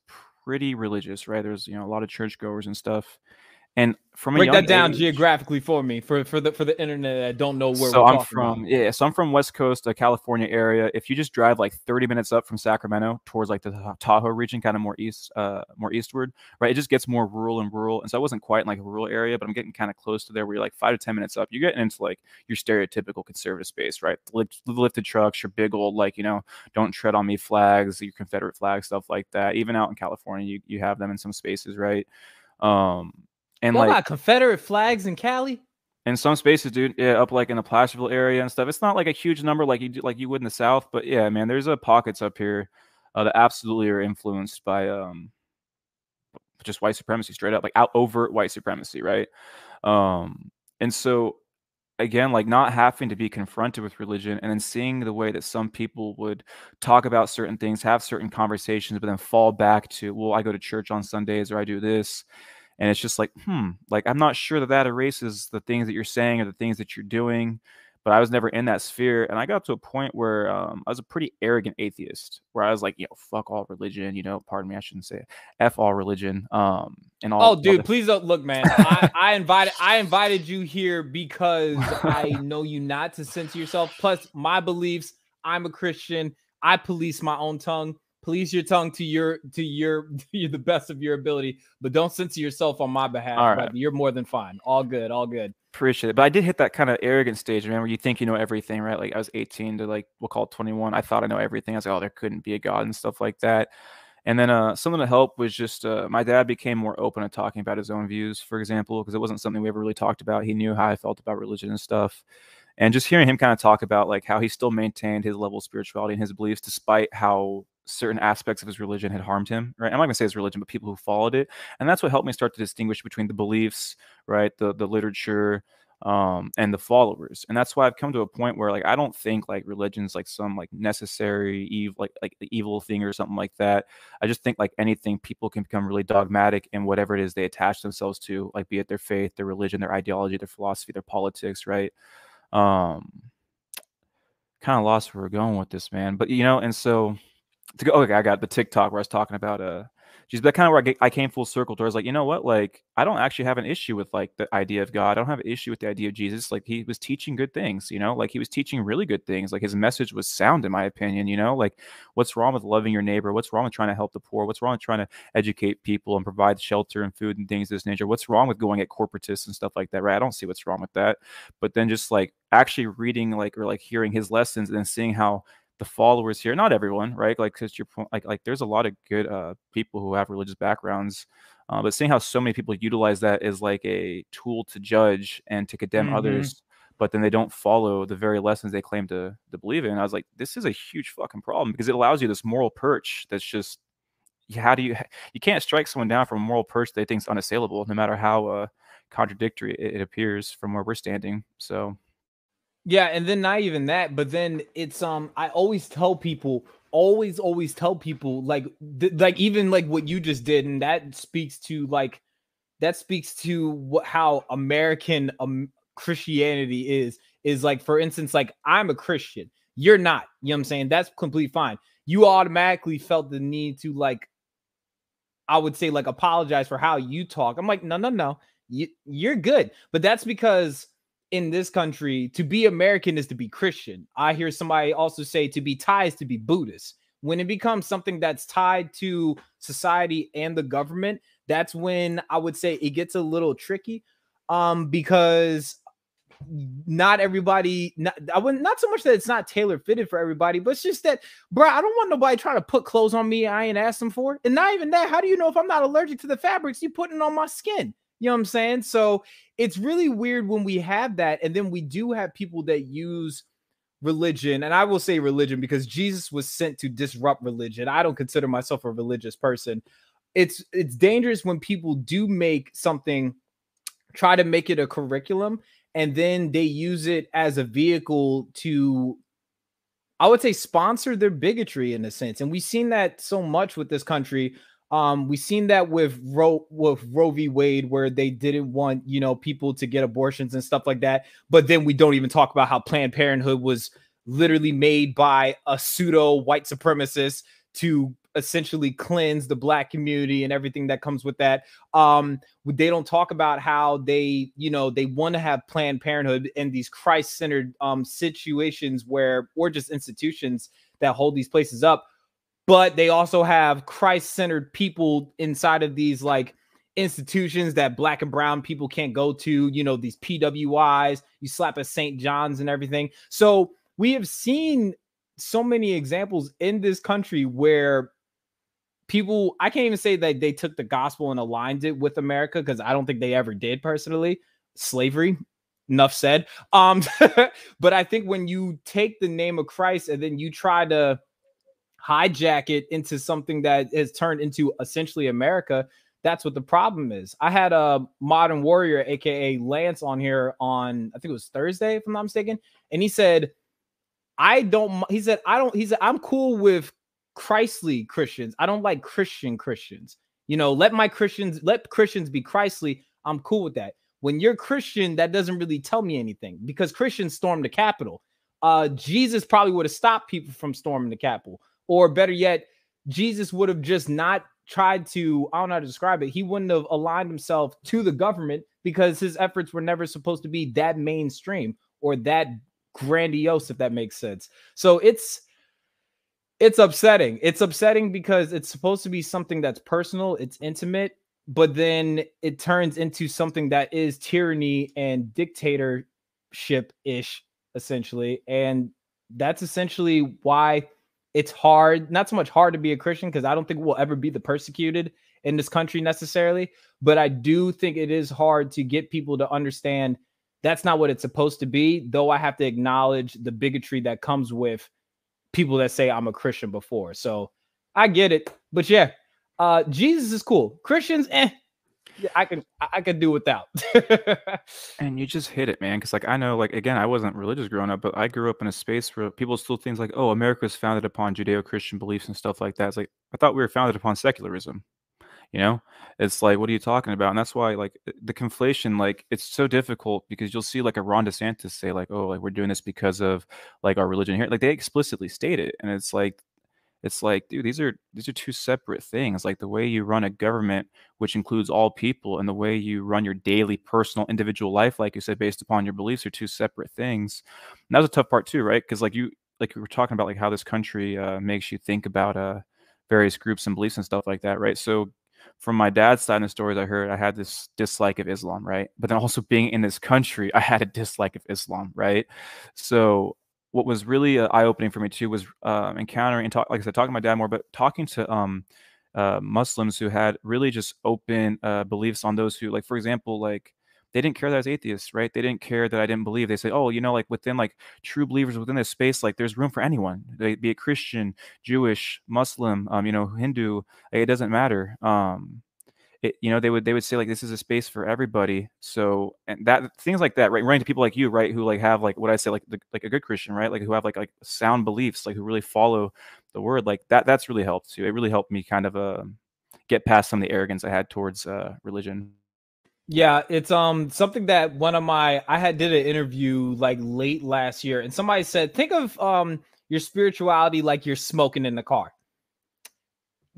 pretty religious, right? There's you know a lot of churchgoers and stuff. And from break that down age, geographically for me for for the for the internet that don't know where. So I'm from about. yeah, so I'm from West Coast, uh, California area. If you just drive like 30 minutes up from Sacramento towards like the Tahoe region, kind of more east, uh, more eastward, right? It just gets more rural and rural. And so I wasn't quite in like a rural area, but I'm getting kind of close to there. Where you're like five to 10 minutes up, you're getting into like your stereotypical conservative space, right? Lift, lifted trucks, your big old like you know, don't tread on me flags, your Confederate flag, stuff like that. Even out in California, you you have them in some spaces, right? Um, and what like about Confederate flags in Cali? In some spaces, dude, yeah, up like in the Placerville area and stuff. It's not like a huge number like you do, like you would in the South, but yeah, man, there's a pockets up here uh, that absolutely are influenced by um just white supremacy, straight up, like out overt white supremacy, right? Um, and so again, like not having to be confronted with religion and then seeing the way that some people would talk about certain things, have certain conversations, but then fall back to, well, I go to church on Sundays or I do this and it's just like hmm like i'm not sure that that erases the things that you're saying or the things that you're doing but i was never in that sphere and i got to a point where um, i was a pretty arrogant atheist where i was like you know fuck all religion you know pardon me i shouldn't say it. f all religion um and all oh dude please don't look man I, I invited i invited you here because i know you not to censor yourself plus my beliefs i'm a christian i police my own tongue police your tongue to your to your to the best of your ability, but don't censor yourself on my behalf. All right. You're more than fine. All good, all good. Appreciate it. But I did hit that kind of arrogant stage, man, where you think you know everything, right? Like I was 18 to like we'll call it 21. I thought I know everything. I was like, oh, there couldn't be a God and stuff like that. And then uh, something to help was just uh, my dad became more open to talking about his own views, for example, because it wasn't something we ever really talked about. He knew how I felt about religion and stuff. And just hearing him kind of talk about like how he still maintained his level of spirituality and his beliefs despite how certain aspects of his religion had harmed him, right? I'm not gonna say his religion, but people who followed it, and that's what helped me start to distinguish between the beliefs, right, the the literature, um, and the followers. And that's why I've come to a point where like I don't think like religion's like some like necessary evil like like the evil thing or something like that. I just think like anything people can become really dogmatic in whatever it is they attach themselves to, like be it their faith, their religion, their ideology, their philosophy, their politics, right? Um kind of lost where we're going with this, man. But you know, and so to go okay, I got the TikTok where I was talking about uh she's that kind of where I, get, I came full circle to. I was like, you know what? Like, I don't actually have an issue with like the idea of God. I don't have an issue with the idea of Jesus. Like, he was teaching good things. You know, like he was teaching really good things. Like his message was sound, in my opinion. You know, like what's wrong with loving your neighbor? What's wrong with trying to help the poor? What's wrong with trying to educate people and provide shelter and food and things of this nature? What's wrong with going at corporatists and stuff like that? Right? I don't see what's wrong with that. But then just like actually reading like or like hearing his lessons and seeing how the followers here not everyone right like because your point like like there's a lot of good uh people who have religious backgrounds uh, but seeing how so many people utilize that as like a tool to judge and to condemn mm-hmm. others but then they don't follow the very lessons they claim to to believe in i was like this is a huge fucking problem because it allows you this moral perch that's just how do you you can't strike someone down from a moral perch they think is unassailable no matter how uh contradictory it, it appears from where we're standing so yeah, and then not even that, but then it's um I always tell people always always tell people like th- like even like what you just did and that speaks to like that speaks to what how American um, Christianity is is like for instance like I'm a Christian, you're not. You know what I'm saying? That's completely fine. You automatically felt the need to like I would say like apologize for how you talk. I'm like, no, no, no. You, you're good. But that's because in this country to be American is to be Christian. I hear somebody also say to be Thai is to be Buddhist. When it becomes something that's tied to society and the government, that's when I would say it gets a little tricky. Um, because not everybody, not, I wouldn't not so much that it's not tailor fitted for everybody, but it's just that, bro, I don't want nobody trying to put clothes on me I ain't asked them for. And not even that, how do you know if I'm not allergic to the fabrics you putting on my skin? You know what I'm saying? So it's really weird when we have that. And then we do have people that use religion. And I will say religion because Jesus was sent to disrupt religion. I don't consider myself a religious person. It's it's dangerous when people do make something, try to make it a curriculum, and then they use it as a vehicle to I would say sponsor their bigotry in a sense. And we've seen that so much with this country um, we've seen that with Roe with Roe v. Wade, where they didn't want you know people to get abortions and stuff like that. But then we don't even talk about how Planned Parenthood was literally made by a pseudo white supremacist to essentially cleanse the black community and everything that comes with that. Um, they don't talk about how they, you know, they want to have Planned Parenthood in these Christ-centered um, situations where, or just institutions that hold these places up but they also have Christ-centered people inside of these like institutions that black and brown people can't go to, you know, these PWIs, you slap a St. John's and everything. So we have seen so many examples in this country where people I can't even say that they took the gospel and aligned it with America because I don't think they ever did personally. Slavery, enough said. Um, but I think when you take the name of Christ and then you try to hijack it into something that has turned into essentially America. That's what the problem is. I had a modern warrior, aka Lance, on here on I think it was Thursday, if I'm not mistaken, and he said, "I don't." He said, "I don't." He said, "I'm cool with Christly Christians. I don't like Christian Christians. You know, let my Christians let Christians be Christly. I'm cool with that. When you're Christian, that doesn't really tell me anything because Christians stormed the Capitol. Uh, Jesus probably would have stopped people from storming the Capitol. Or better yet, Jesus would have just not tried to, I don't know how to describe it. He wouldn't have aligned himself to the government because his efforts were never supposed to be that mainstream or that grandiose, if that makes sense. So it's it's upsetting. It's upsetting because it's supposed to be something that's personal, it's intimate, but then it turns into something that is tyranny and dictatorship ish, essentially. And that's essentially why it's hard, not so much hard to be a Christian because I don't think we'll ever be the persecuted in this country necessarily, but I do think it is hard to get people to understand that's not what it's supposed to be, though I have to acknowledge the bigotry that comes with people that say I'm a Christian before. So I get it. But yeah, uh Jesus is cool. Christians, eh. I can I can do without. and you just hit it, man. Because like I know, like again, I wasn't religious growing up, but I grew up in a space where people still things like, oh, America was founded upon Judeo-Christian beliefs and stuff like that. It's like I thought we were founded upon secularism. You know, it's like, what are you talking about? And that's why, like, uh, the conflation, like, it's so difficult because you'll see like a Ron DeSantis say, like, oh, like we're doing this because of like our religion here. Like they explicitly state it, and it's like it's like dude these are these are two separate things like the way you run a government which includes all people and the way you run your daily personal individual life like you said based upon your beliefs are two separate things and that was a tough part too right because like you like we were talking about like how this country uh, makes you think about uh various groups and beliefs and stuff like that right so from my dad's side in the stories I heard, I had this dislike of Islam, right? But then also being in this country, I had a dislike of Islam, right? So what was really uh, eye opening for me too was uh, encountering and talk, like I said, talking to my dad more, but talking to um, uh, Muslims who had really just open uh, beliefs on those who, like, for example, like they didn't care that I was atheist, right? They didn't care that I didn't believe. They say, oh, you know, like within like true believers within this space, like there's room for anyone. They be it Christian, Jewish, Muslim, um, you know, Hindu. It doesn't matter. Um, it, you know, they would they would say like this is a space for everybody. So and that things like that, right? Running to people like you, right, who like have like what I say like the, like a good Christian, right, like who have like like sound beliefs, like who really follow the word, like that. That's really helped too. It really helped me kind of uh, get past some of the arrogance I had towards uh, religion. Yeah, it's um something that one of my I had did an interview like late last year, and somebody said, think of um your spirituality like you're smoking in the car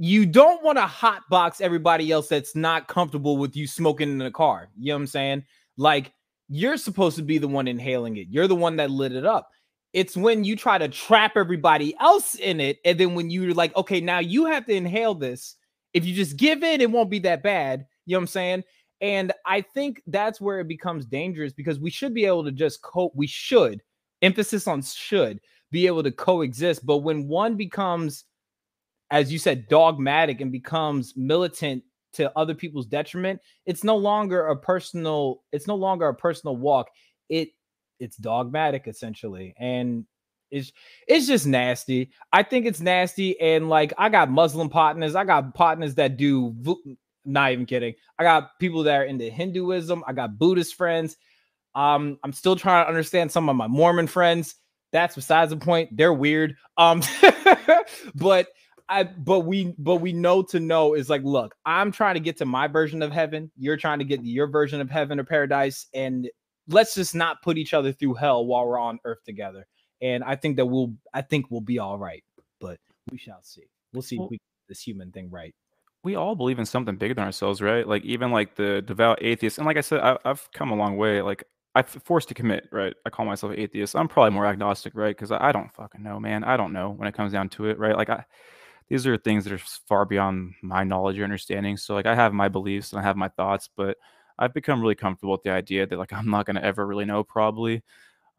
you don't want to hotbox everybody else that's not comfortable with you smoking in the car. You know what I'm saying? Like you're supposed to be the one inhaling it. You're the one that lit it up. It's when you try to trap everybody else in it, and then when you're like, okay, now you have to inhale this. If you just give in, it won't be that bad. You know what I'm saying? And I think that's where it becomes dangerous because we should be able to just cope. We should, emphasis on should, be able to coexist. But when one becomes as you said, dogmatic and becomes militant to other people's detriment, it's no longer a personal, it's no longer a personal walk. It it's dogmatic essentially. And it's it's just nasty. I think it's nasty. And like I got Muslim partners, I got partners that do not even kidding. I got people that are into Hinduism, I got Buddhist friends. Um, I'm still trying to understand some of my Mormon friends. That's besides the point. They're weird. Um, but I but we but we know to know is like, look, I'm trying to get to my version of heaven. You're trying to get to your version of heaven or paradise, and let's just not put each other through hell while we're on earth together. And I think that we'll I think we'll be all right, but we shall see. We'll see well, if we get this human thing right. We all believe in something bigger than ourselves, right? Like even like the devout atheist, and like I said, I, I've come a long way. Like I'm forced to commit, right? I call myself an atheist. I'm probably more agnostic, right? Because I don't fucking know, man. I don't know when it comes down to it, right? Like I these are things that are far beyond my knowledge or understanding. So like I have my beliefs and I have my thoughts, but I've become really comfortable with the idea that like I'm not going to ever really know probably.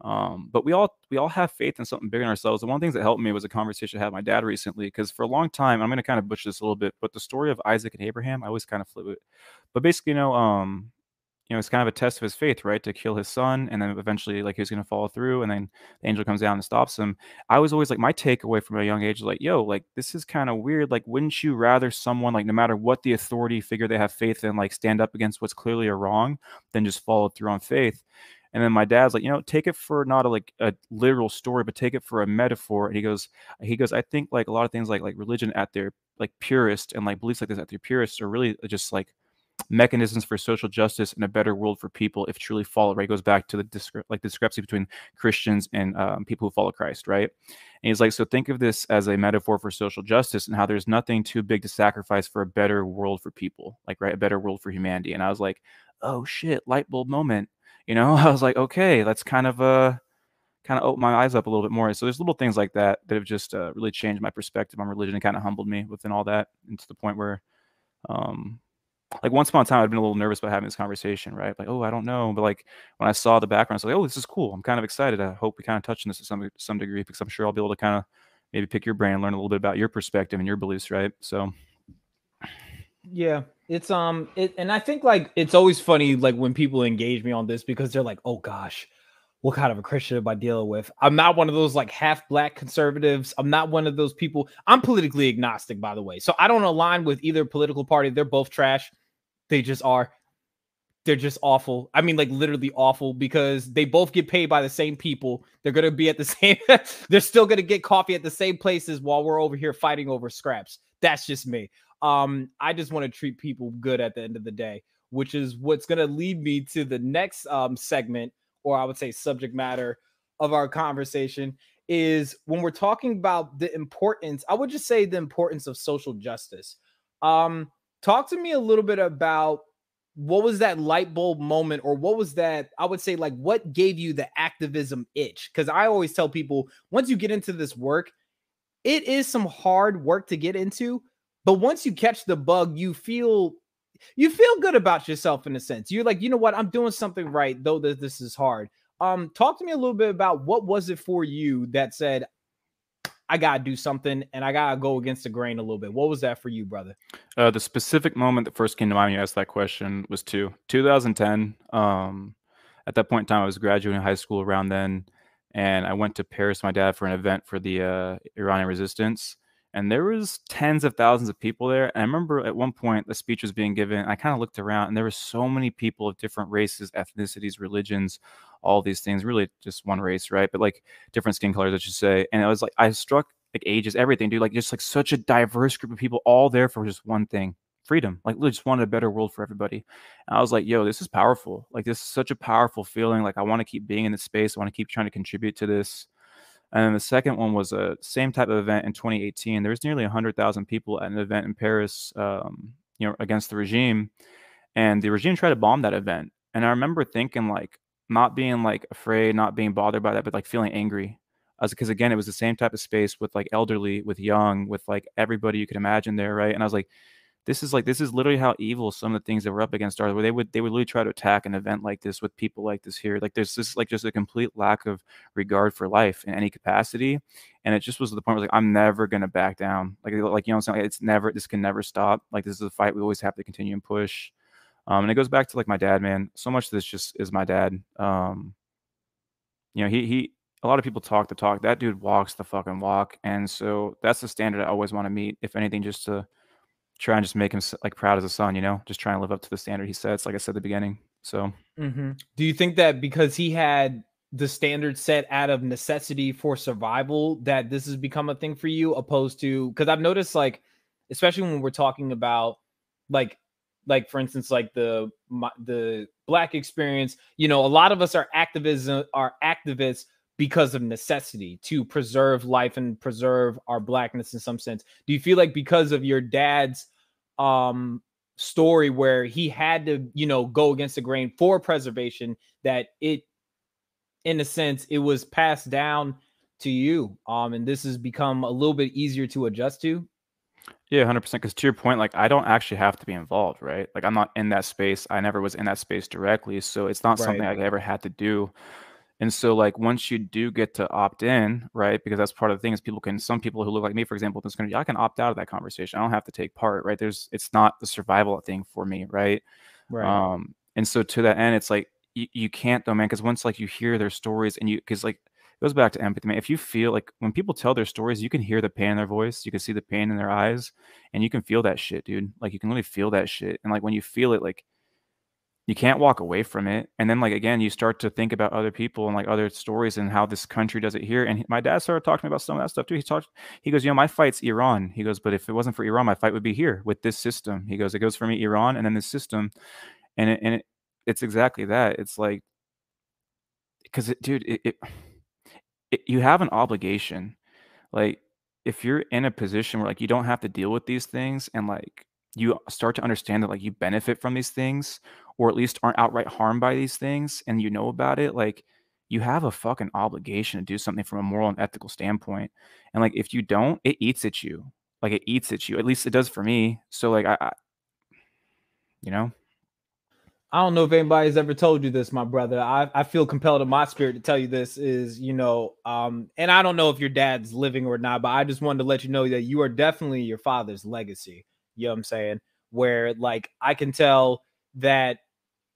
Um, but we all we all have faith in something bigger than ourselves. And one of the things that helped me was a conversation I had with my dad recently, because for a long time, I'm going to kind of butcher this a little bit, but the story of Isaac and Abraham, I always kind of flip it. But basically, you know, um, you know, it's kind of a test of his faith, right? To kill his son, and then eventually, like, he was going to follow through, and then the angel comes down and stops him. I was always like, my takeaway from a young age, is like, yo, like, this is kind of weird. Like, wouldn't you rather someone, like, no matter what the authority figure they have faith in, like, stand up against what's clearly a wrong, than just follow through on faith? And then my dad's like, you know, take it for not a like a literal story, but take it for a metaphor. And he goes, he goes, I think like a lot of things like like religion at their like purest and like beliefs like this at their purest are really uh, just like mechanisms for social justice and a better world for people if truly followed right goes back to the discre- like discrepancy between christians and um, people who follow christ right? And he's like so think of this as a metaphor for social justice and how there's nothing too big to sacrifice for a better world for people like right a better world for humanity. And i was like oh shit light bulb moment you know? I was like okay that's kind of a uh, kind of opened my eyes up a little bit more. So there's little things like that that have just uh, really changed my perspective on religion and kind of humbled me within all that and to the point where um like once upon a time I'd been a little nervous about having this conversation, right? Like, oh, I don't know. But like when I saw the background, I was like, oh, this is cool. I'm kind of excited. I hope we kind of touch on this to some some degree because I'm sure I'll be able to kind of maybe pick your brain, learn a little bit about your perspective and your beliefs, right? So yeah, it's um it and I think like it's always funny like when people engage me on this because they're like, oh gosh, what kind of a Christian am I dealing with? I'm not one of those like half black conservatives. I'm not one of those people. I'm politically agnostic, by the way. So I don't align with either political party. They're both trash They just are. They're just awful. I mean, like literally awful because they both get paid by the same people. They're gonna be at the same. they're still gonna get coffee at the same places while we're over here fighting over scraps. That's just me. Um, I just want to treat people good at the end of the day, which is what's gonna lead me to the next um segment, or I would say subject matter of our conversation is when we're talking about the importance. I would just say the importance of social justice. Um, talk to me a little bit about what was that light bulb moment or what was that i would say like what gave you the activism itch? Because i always tell people once you get into this work it is some hard work to get into but once you catch the bug you feel you feel good about yourself in a sense. You're like you know what? I'm doing something right though that this is hard. Um talk to me a little bit about what was it for you that said I gotta do something and I gotta go against the grain a little bit. What was that for you, brother? Uh, the specific moment that first came to mind when you asked that question was two 2010. Um, at that point in time, I was graduating high school around then, and I went to Paris with my dad for an event for the uh, Iranian resistance. And there was tens of thousands of people there. And I remember at one point the speech was being given. I kind of looked around, and there were so many people of different races, ethnicities, religions, all these things. Really, just one race, right? But like different skin colors, I should say. And I was like, I struck like ages, everything, dude. Like just like such a diverse group of people, all there for just one thing freedom. Like, we just wanted a better world for everybody. And I was like, yo, this is powerful. Like, this is such a powerful feeling. Like, I want to keep being in this space. I want to keep trying to contribute to this. And then the second one was a same type of event in 2018. There was nearly 100,000 people at an event in Paris, um, you know, against the regime, and the regime tried to bomb that event. And I remember thinking, like, not being like afraid, not being bothered by that, but like feeling angry, as because again, it was the same type of space with like elderly, with young, with like everybody you could imagine there, right? And I was like, this is like this is literally how evil some of the things that we're up against are where they would they would really try to attack an event like this with people like this here. Like there's this like just a complete lack of regard for life in any capacity and it just was the point where like i'm never gonna back down. Like like you know i'm saying? Like, it's never this can never stop. Like this is a fight we always have to continue and push um and it goes back to like my dad man. So much of this just is my dad um you know he he a lot of people talk the talk. That dude walks the fucking walk and so that's the standard i always want to meet if anything just to try and just make him like proud as a son, you know, just trying to live up to the standard he sets, like I said at the beginning. So, mm-hmm. do you think that because he had the standard set out of necessity for survival, that this has become a thing for you, opposed to because I've noticed, like, especially when we're talking about like, like for instance, like the the black experience, you know, a lot of us are activism are activists because of necessity to preserve life and preserve our blackness in some sense. Do you feel like because of your dad's um story where he had to, you know, go against the grain for preservation that it in a sense it was passed down to you um and this has become a little bit easier to adjust to? Yeah, 100% cuz to your point like I don't actually have to be involved, right? Like I'm not in that space. I never was in that space directly, so it's not right. something I ever had to do. And so, like, once you do get to opt in, right? Because that's part of the thing is people can, some people who look like me, for example, that's going to be, I can opt out of that conversation. I don't have to take part, right? There's, it's not the survival thing for me, right? Right. Um, and so to that end, it's like, you, you can't though, man, because once like you hear their stories and you, because like, it goes back to empathy, man. If you feel like when people tell their stories, you can hear the pain in their voice, you can see the pain in their eyes, and you can feel that shit, dude. Like, you can really feel that shit. And like, when you feel it, like, you can't walk away from it. And then like again, you start to think about other people and like other stories and how this country does it here. And my dad started talking about some of that stuff too. He talked, he goes, you know, my fight's Iran. He goes, but if it wasn't for Iran, my fight would be here with this system. He goes, it goes for me Iran and then this system, and it, and it, it's exactly that. It's like because it, dude, it, it, it you have an obligation, like if you're in a position where like you don't have to deal with these things and like you start to understand that like you benefit from these things or at least aren't outright harmed by these things and you know about it like you have a fucking obligation to do something from a moral and ethical standpoint and like if you don't it eats at you like it eats at you at least it does for me so like i, I you know I don't know if anybody's ever told you this, my brother. I, I feel compelled in my spirit to tell you this is, you know, um, and I don't know if your dad's living or not, but I just wanted to let you know that you are definitely your father's legacy. You know what I'm saying? Where like I can tell that,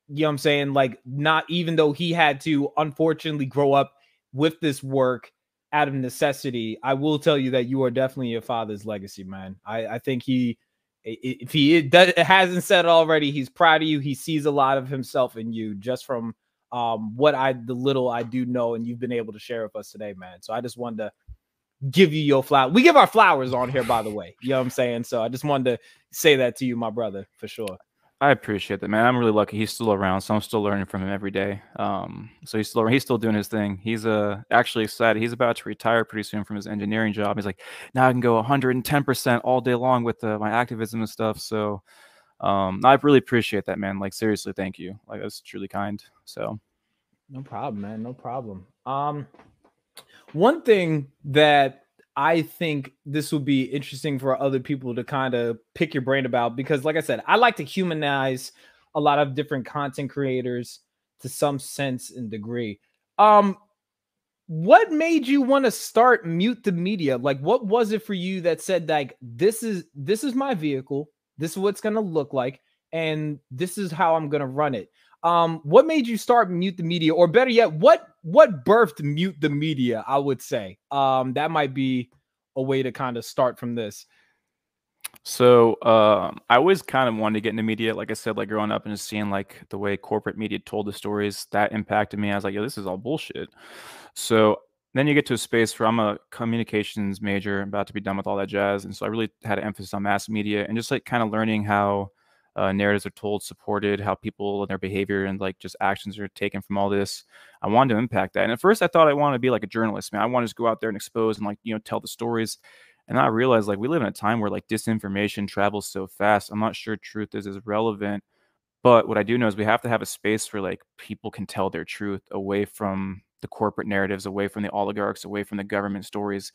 you know I'm saying? Like, not even though he had to unfortunately grow up with this work out of necessity, I will tell you that you are definitely your father's legacy, man. I, I think he if he does, hasn't said it already, he's proud of you. He sees a lot of himself in you just from um, what I the little I do know, and you've been able to share with us today, man. So I just wanted to give you your flower. We give our flowers on here, by the way. You know what I'm saying? So I just wanted to say that to you, my brother, for sure. I appreciate that, man. I'm really lucky. He's still around, so I'm still learning from him every day. Um, so he's still he's still doing his thing. He's uh actually excited. He's about to retire pretty soon from his engineering job. He's like, now I can go 110 percent all day long with uh, my activism and stuff. So, um, I really appreciate that, man. Like seriously, thank you. Like that's truly kind. So, no problem, man. No problem. Um, one thing that I think this will be interesting for other people to kind of pick your brain about because, like I said, I like to humanize a lot of different content creators to some sense and degree. Um, what made you want to start mute the media? Like, what was it for you that said like this is this is my vehicle, this is what's gonna look like, and this is how I'm gonna run it? Um, what made you start mute the media, or better yet, what what birthed mute the media? I would say um, that might be a way to kind of start from this. So um, I always kind of wanted to get into media. Like I said, like growing up and just seeing like the way corporate media told the stories that impacted me. I was like, yo, this is all bullshit. So then you get to a space where I'm a communications major, about to be done with all that jazz, and so I really had an emphasis on mass media and just like kind of learning how uh, narratives are told, supported, how people and their behavior and like just actions are taken from all this. I wanted to impact that. And at first, I thought I wanted to be like a journalist, man. I want to just go out there and expose and like you know tell the stories. And I realized like we live in a time where like disinformation travels so fast. I'm not sure truth is as relevant. But what I do know is we have to have a space where like people can tell their truth away from the corporate narratives, away from the oligarchs, away from the government stories.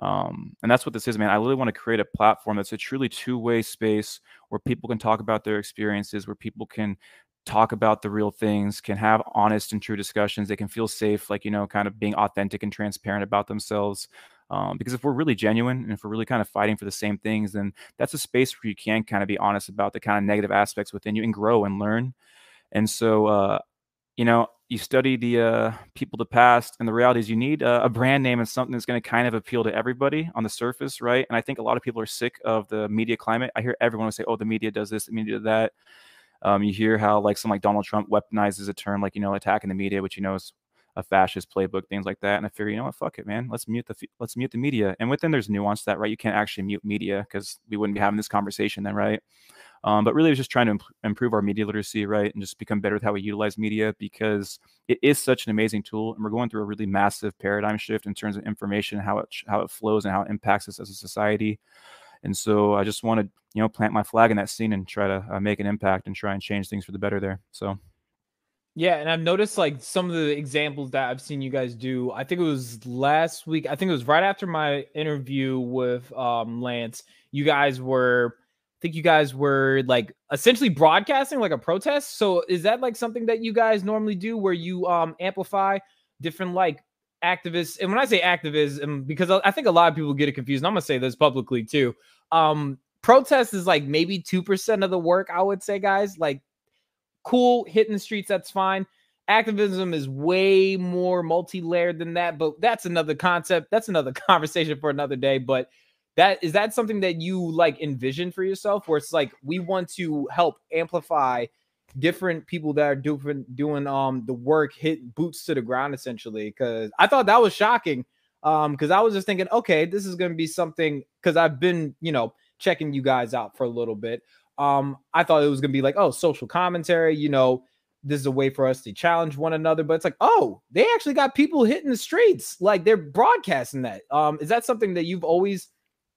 Um, and that's what this is, man. I really want to create a platform that's a truly two-way space where people can talk about their experiences, where people can talk about the real things, can have honest and true discussions. They can feel safe, like you know, kind of being authentic and transparent about themselves. Um, because if we're really genuine and if we're really kind of fighting for the same things, then that's a space where you can kind of be honest about the kind of negative aspects within you and grow and learn. And so, uh, you know, you study the uh, people the past, and the reality is you need a, a brand name and something that's going to kind of appeal to everybody on the surface, right? And I think a lot of people are sick of the media climate. I hear everyone say, "Oh, the media does this, the media does that." Um, you hear how like some like Donald Trump weaponizes a term like you know attacking the media, which you know is a fascist playbook, things like that. And I figure, you know what, fuck it, man. Let's mute the let's mute the media. And within there's nuance to that, right? You can't actually mute media because we wouldn't be having this conversation then, right? Um, but really, it was just trying to imp- improve our media literacy, right, and just become better with how we utilize media because it is such an amazing tool, and we're going through a really massive paradigm shift in terms of information, how it how it flows, and how it impacts us as a society. And so, I just want to you know plant my flag in that scene and try to uh, make an impact and try and change things for the better there. So. Yeah, and I've noticed like some of the examples that I've seen you guys do. I think it was last week. I think it was right after my interview with um, Lance. You guys were think you guys were like essentially broadcasting like a protest. So is that like something that you guys normally do where you um amplify different like activists? And when I say activism, because I think a lot of people get it confused, I'm gonna say this publicly too. Um, protest is like maybe two percent of the work, I would say, guys. Like cool, hitting the streets, that's fine. Activism is way more multi-layered than that, but that's another concept. That's another conversation for another day. But that is that something that you like envision for yourself where it's like we want to help amplify different people that are doing doing um the work hit boots to the ground essentially? Because i thought that was shocking um because i was just thinking okay this is going to be something because i've been you know checking you guys out for a little bit. Um i thought it was going to be like oh social commentary you know this is a way for us to challenge one another but it's like oh they actually got people hitting the streets like they're broadcasting that. Um is that something that you've always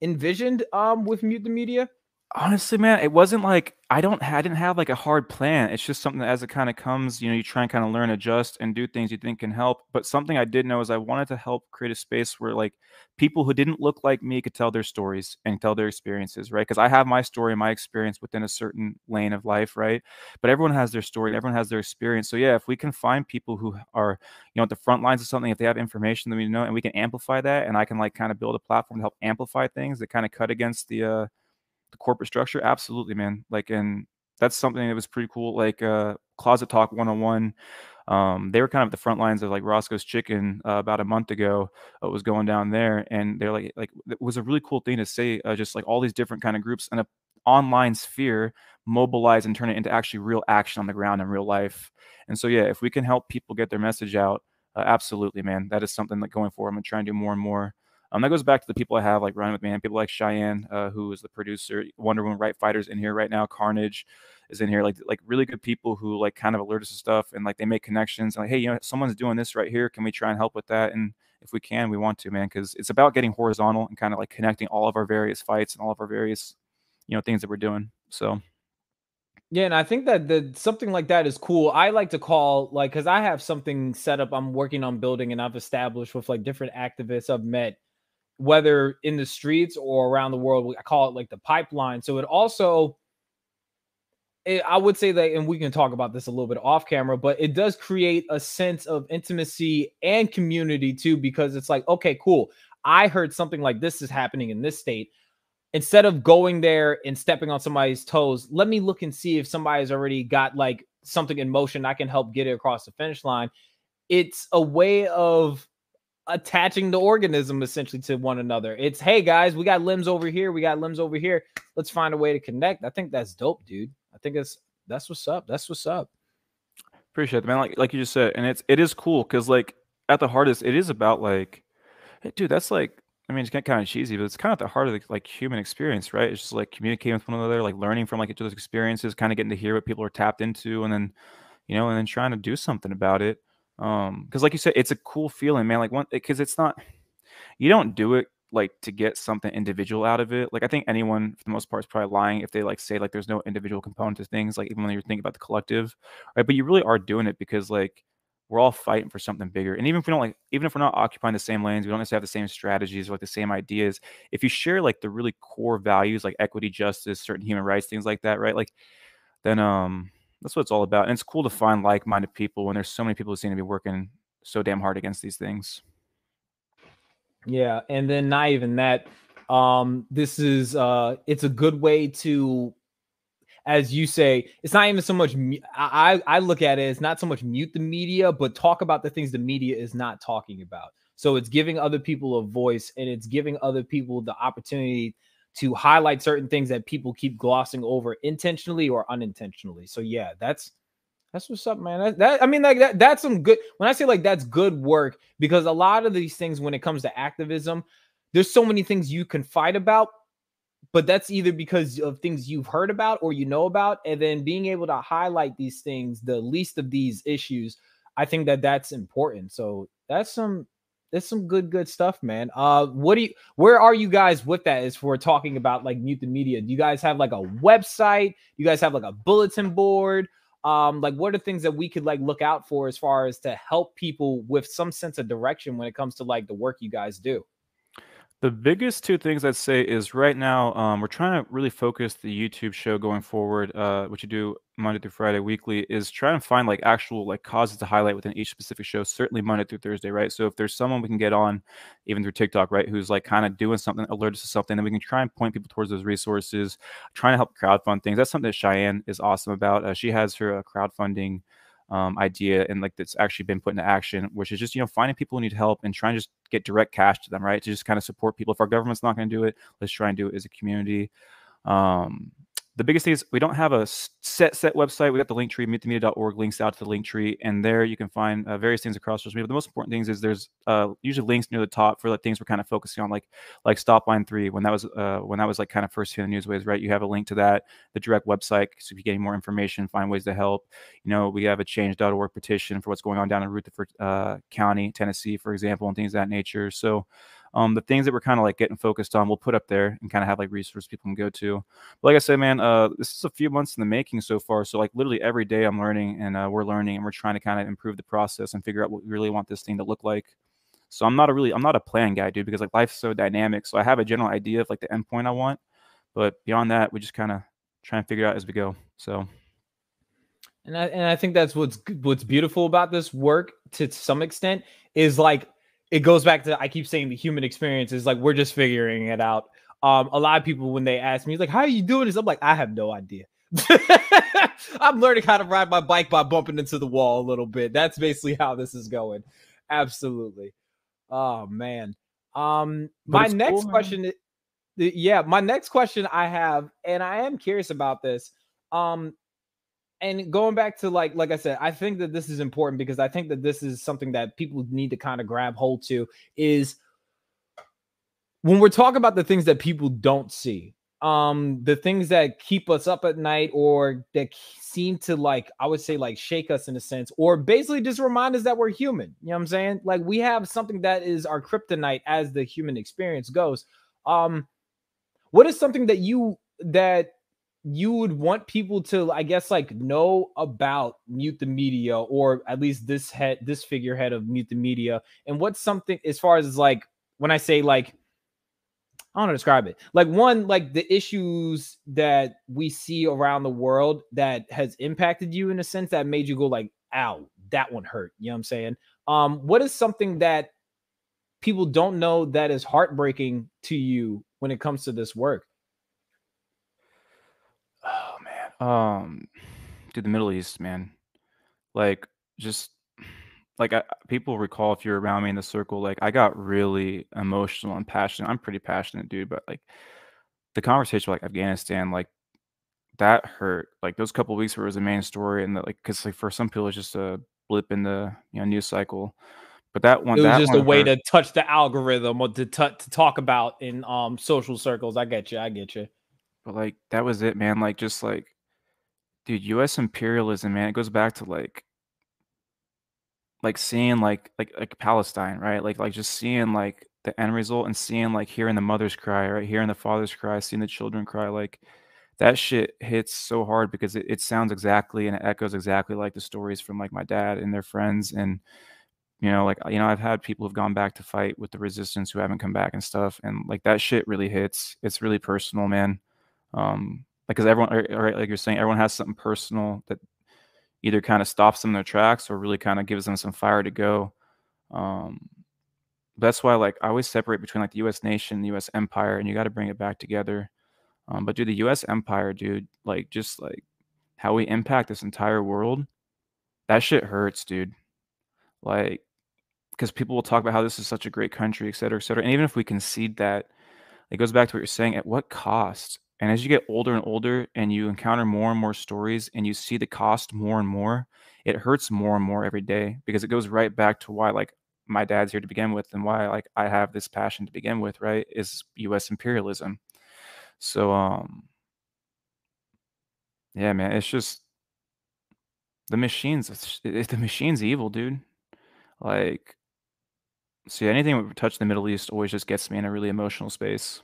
envisioned um with Mute the Media? Honestly, man, it wasn't like I don't I didn't have like a hard plan. It's just something that as it kind of comes, you know, you try and kind of learn, adjust, and do things you think can help. But something I did know is I wanted to help create a space where like people who didn't look like me could tell their stories and tell their experiences, right? Because I have my story, my experience within a certain lane of life, right? But everyone has their story, everyone has their experience. So yeah, if we can find people who are, you know, at the front lines of something, if they have information that we know, and we can amplify that, and I can like kind of build a platform to help amplify things that kind of cut against the uh the corporate structure absolutely man like and that's something that was pretty cool like uh closet talk 101 um, they were kind of the front lines of like Roscoe's Chicken uh, about a month ago. Uh, was going down there, and they're like, like it was a really cool thing to say. Uh, just like all these different kind of groups, and a, online sphere mobilize and turn it into actually real action on the ground in real life. And so, yeah, if we can help people get their message out, uh, absolutely, man, that is something that going forward, I'm gonna try and do more and more. Um, that goes back to the people I have like me, and people like Cheyenne, uh, who is the producer, Wonder Woman Right Fighters in here right now, Carnage is in here, like like really good people who like kind of alert us to stuff and like they make connections and like, hey, you know, someone's doing this right here. Can we try and help with that? And if we can, we want to, man, because it's about getting horizontal and kind of like connecting all of our various fights and all of our various, you know, things that we're doing. So yeah, and I think that the something like that is cool. I like to call like because I have something set up I'm working on building and I've established with like different activists I've met, whether in the streets or around the world. I call it like the pipeline. So it also, it, I would say that, and we can talk about this a little bit off camera, but it does create a sense of intimacy and community too, because it's like, okay, cool. I heard something like this is happening in this state instead of going there and stepping on somebody's toes, let me look and see if somebody's already got like something in motion. I can help get it across the finish line. It's a way of attaching the organism essentially to one another. It's hey guys, we got limbs over here, we got limbs over here. Let's find a way to connect. I think that's dope, dude. I think it's that's what's up. That's what's up. Appreciate it, man. Like like you just said, and it's it is cool because like at the hardest, it is about like, dude, that's like I mean, it's kind of cheesy, but it's kind of at the heart of the like human experience, right? It's just like communicating with one another, like learning from like each other's experiences, kind of getting to hear what people are tapped into, and then, you know, and then trying to do something about it. Um, because like you said, it's a cool feeling, man. Like one, because it's not, you don't do it like to get something individual out of it. Like I think anyone for the most part is probably lying if they like say like there's no individual component to things, like even when you're thinking about the collective, right? But you really are doing it because like we're all fighting for something bigger. And even if we don't like, even if we're not occupying the same lanes, we don't necessarily have the same strategies or like the same ideas. If you share like the really core values like equity, justice, certain human rights, things like that, right? Like then um that's what it's all about. And it's cool to find like-minded people when there's so many people who seem to be working so damn hard against these things. Yeah, and then not even that. Um, this is uh it's a good way to as you say, it's not even so much. I I look at it as not so much mute the media, but talk about the things the media is not talking about. So it's giving other people a voice, and it's giving other people the opportunity to highlight certain things that people keep glossing over intentionally or unintentionally. So yeah, that's that's what's up, man. That, that I mean, like that that's some good. When I say like that's good work, because a lot of these things, when it comes to activism, there's so many things you can fight about, but that's either because of things you've heard about or you know about and then being able to highlight these things the least of these issues i think that that's important so that's some that's some good good stuff man. Uh what do you where are you guys with that as we're talking about like the media? Do you guys have like a website? You guys have like a bulletin board? Um like what are things that we could like look out for as far as to help people with some sense of direction when it comes to like the work you guys do the biggest two things I'd say is right now, um, we're trying to really focus the YouTube show going forward, uh, which you do Monday through Friday weekly, is trying to find like actual like causes to highlight within each specific show, certainly Monday through Thursday, right? So if there's someone we can get on, even through TikTok, right, who's like kind of doing something, alerted to something, then we can try and point people towards those resources, trying to help crowdfund things. That's something that Cheyenne is awesome about. Uh, she has her uh, crowdfunding um, idea and like that's actually been put into action, which is just you know finding people who need help and trying to just get direct cash to them, right? To just kind of support people. If our government's not going to do it, let's try and do it as a community. Um, the biggest thing is we don't have a set set website. We got the link tree, mutethemedia.org links out to the link tree, and there you can find uh, various things across social media. But the most important things is there's uh, usually links near the top for like things we're kind of focusing on, like like Stop Line Three when that was uh, when that was like kind of first in the newsways, right? You have a link to that, the direct website, so if you're getting more information, find ways to help. You know, we have a Change.org petition for what's going on down in Rutherford uh, County, Tennessee, for example, and things of that nature. So um, the things that we're kind of like getting focused on, we'll put up there and kind of have like resources people can go to. But like I said, man, uh, this is a few months in the making so far. So like literally every day I'm learning and uh, we're learning and we're trying to kind of improve the process and figure out what we really want this thing to look like. So I'm not a really I'm not a plan guy, dude, because like life's so dynamic. So I have a general idea of like the endpoint I want, but beyond that, we just kind of try and figure out as we go. So. And I, and I think that's what's what's beautiful about this work to some extent is like it goes back to I keep saying the human experience is like we're just figuring it out. Um, a lot of people when they ask me, like, "How are you doing this?" I'm like, "I have no idea." I'm learning how to ride my bike by bumping into the wall a little bit. That's basically how this is going. Absolutely. Oh man. Um, my next cool, question is yeah, my next question I have, and I am curious about this. Um, and going back to like like I said, I think that this is important because I think that this is something that people need to kind of grab hold to is when we're talking about the things that people don't see, um, the things that keep us up at night or that seem to like, I would say like shake us in a sense, or basically just remind us that we're human. You know what I'm saying? Like we have something that is our kryptonite as the human experience goes. Um, what is something that you that you would want people to i guess like know about mute the media or at least this head this figurehead of mute the media and what's something as far as like when i say like i don't know describe it like one like the issues that we see around the world that has impacted you in a sense that made you go like ow that one hurt you know what i'm saying um what is something that people don't know that is heartbreaking to you when it comes to this work? Oh man. Um dude, the Middle East, man. Like just like I, people recall if you're around me in the circle, like I got really emotional and passionate. I'm pretty passionate, dude, but like the conversation like Afghanistan, like that hurt. Like those couple weeks where it was the main story, and that like because like for some people it's just a blip in the you know news cycle. But that one, it was just a way hurt. to touch the algorithm or to t- to talk about in um social circles. I get you. I get you. But like that was it, man. Like just like, dude, U.S. imperialism, man. It goes back to like, like seeing like like like Palestine, right? Like like just seeing like the end result and seeing like hearing the mothers cry, right? Hearing the fathers cry, seeing the children cry, like that shit hits so hard because it, it sounds exactly and it echoes exactly like the stories from like my dad and their friends and you know like you know i've had people who've gone back to fight with the resistance who haven't come back and stuff and like that shit really hits it's really personal man um because everyone right like you're saying everyone has something personal that either kind of stops them in their tracks or really kind of gives them some fire to go um that's why like i always separate between like the us nation the us empire and you got to bring it back together um but dude the us empire dude like just like how we impact this entire world that shit hurts dude like because people will talk about how this is such a great country, et cetera, et cetera. And even if we concede that, it goes back to what you're saying at what cost? And as you get older and older and you encounter more and more stories and you see the cost more and more, it hurts more and more every day because it goes right back to why, like, my dad's here to begin with and why, like, I have this passion to begin with, right? Is US imperialism. So, um, yeah, man, it's just the machines, it, the machine's evil, dude. Like, See, anything that touch the Middle East always just gets me in a really emotional space.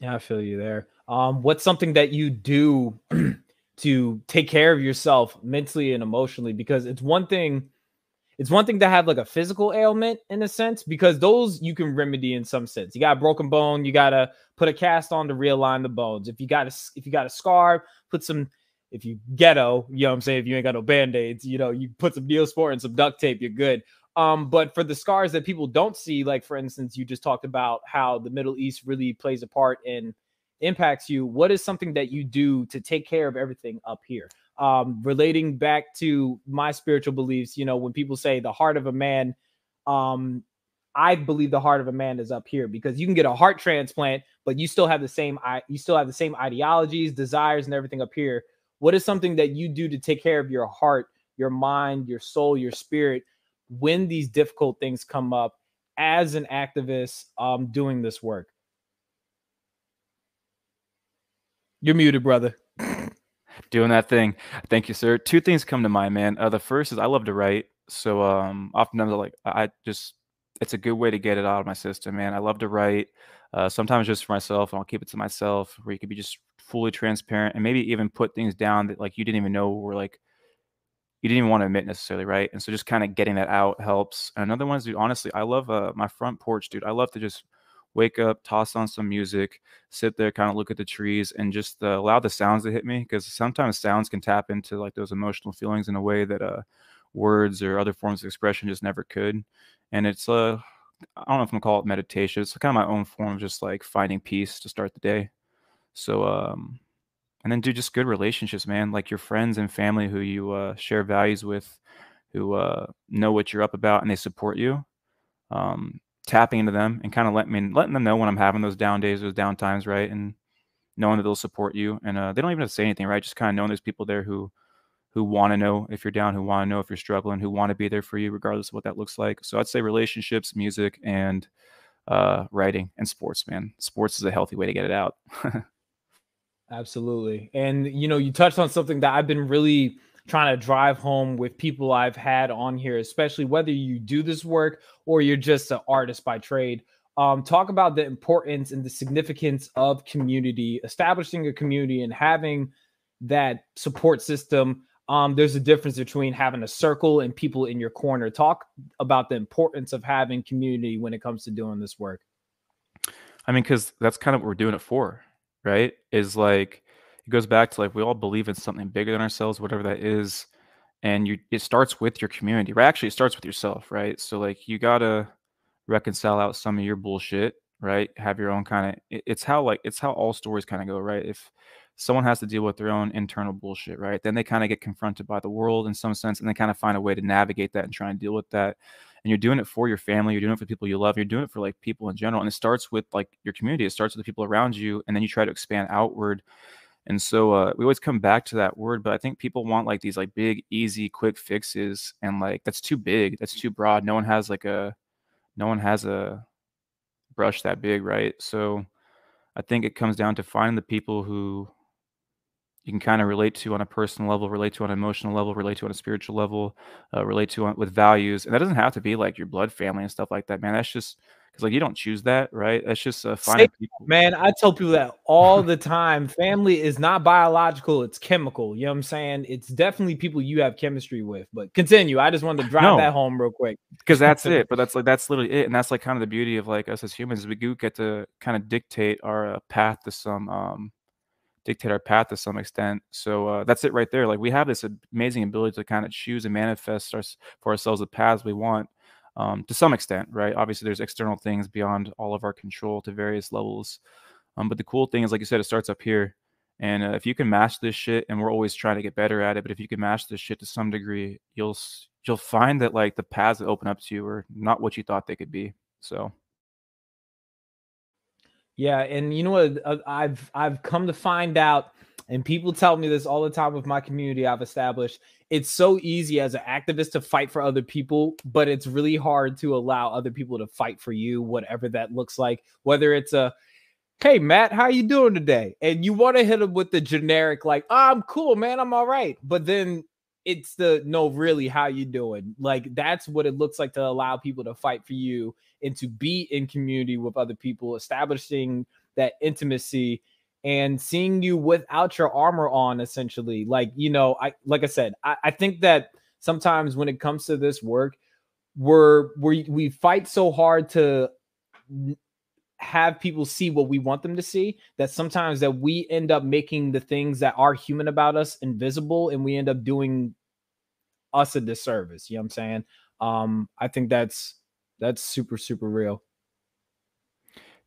Yeah, I feel you there. Um, what's something that you do to take care of yourself mentally and emotionally? Because it's one thing, it's one thing to have like a physical ailment in a sense, because those you can remedy in some sense. You got a broken bone, you gotta put a cast on to realign the bones. If you got a if you got a scar, put some if you ghetto, you know what I'm saying, if you ain't got no band-aids, you know, you put some Neosporin and some duct tape, you're good. Um, but for the scars that people don't see, like for instance, you just talked about how the Middle East really plays a part in impacts you. What is something that you do to take care of everything up here? Um, relating back to my spiritual beliefs, you know, when people say the heart of a man, um, I believe the heart of a man is up here because you can get a heart transplant, but you still have the same you still have the same ideologies, desires, and everything up here. What is something that you do to take care of your heart, your mind, your soul, your spirit? When these difficult things come up as an activist um, doing this work? You're muted, brother. Doing that thing. Thank you, sir. Two things come to mind, man. Uh, the first is I love to write. So um, oftentimes I like I just it's a good way to get it out of my system, man. I love to write. Uh, sometimes just for myself, and I'll keep it to myself, where you can be just fully transparent and maybe even put things down that like you didn't even know were like you didn't even want to admit necessarily, right? And so just kind of getting that out helps. And another one is, dude, honestly, I love uh, my front porch, dude. I love to just wake up, toss on some music, sit there, kind of look at the trees, and just uh, allow the sounds to hit me because sometimes sounds can tap into like those emotional feelings in a way that uh, words or other forms of expression just never could. And it's uh, I don't know if I'm gonna call it meditation. It's kind of my own form of just like finding peace to start the day. So um, and then do just good relationships, man. Like your friends and family who you uh, share values with, who uh, know what you're up about and they support you. Um, tapping into them and kind of letting me letting them know when I'm having those down days, those down times, right? And knowing that they'll support you. And uh, they don't even have to say anything, right? Just kind of knowing there's people there who who want to know if you're down, who want to know if you're struggling, who want to be there for you, regardless of what that looks like. So I'd say relationships, music, and uh, writing and sports, man. Sports is a healthy way to get it out. Absolutely. And you know, you touched on something that I've been really trying to drive home with people I've had on here, especially whether you do this work or you're just an artist by trade. Um, talk about the importance and the significance of community, establishing a community and having that support system. Um, there's a difference between having a circle and people in your corner. Talk about the importance of having community when it comes to doing this work. I mean, because that's kind of what we're doing it for, right? Is like it goes back to like we all believe in something bigger than ourselves, whatever that is. And you it starts with your community, right? Actually, it starts with yourself, right? So like you gotta reconcile out some of your bullshit, right? Have your own kind of it, it's how like it's how all stories kind of go, right? If someone has to deal with their own internal bullshit, right? Then they kind of get confronted by the world in some sense and they kind of find a way to navigate that and try and deal with that and you're doing it for your family you're doing it for people you love you're doing it for like people in general and it starts with like your community it starts with the people around you and then you try to expand outward and so uh, we always come back to that word, but I think people want like these like big, easy, quick fixes, and like that's too big, that's too broad. No one has like a, no one has a brush that big, right? So I think it comes down to finding the people who you can kind of relate to on a personal level, relate to on an emotional level, relate to on a spiritual level, uh, relate to on, with values, and that doesn't have to be like your blood family and stuff like that, man. That's just because like you don't choose that, right? That's just uh, finding people. Man, I tell people that all the time. Family is not biological; it's chemical. You know what I'm saying? It's definitely people you have chemistry with. But continue. I just wanted to drive no, that home real quick because that's it. But that's like that's literally it, and that's like kind of the beauty of like us as humans. We do get to kind of dictate our uh, path to some um dictate our path to some extent. So uh, that's it right there. Like we have this amazing ability to kind of choose and manifest our, for ourselves the paths we want um, to some extent, right? Obviously, there's external things beyond all of our control to various levels. Um, but the cool thing is, like you said, it starts up here. And uh, if you can master this shit, and we're always trying to get better at it, but if you can master this shit to some degree, you'll you'll find that like the paths that open up to you are not what you thought they could be. So. Yeah, and you know what? Uh, I've I've come to find out and people tell me this all the time with my community I've established. It's so easy as an activist to fight for other people, but it's really hard to allow other people to fight for you, whatever that looks like. Whether it's a hey Matt, how you doing today? And you want to hit them with the generic like, oh, I'm cool, man, I'm all right. But then it's the no, really, how you doing? Like that's what it looks like to allow people to fight for you and to be in community with other people, establishing that intimacy and seeing you without your armor on essentially. Like you know i like i said i, I think that sometimes when it comes to this work we're we we fight so hard to have people see what we want them to see that sometimes that we end up making the things that are human about us invisible and we end up doing us a disservice you know what i'm saying? Um i think that's that's super super real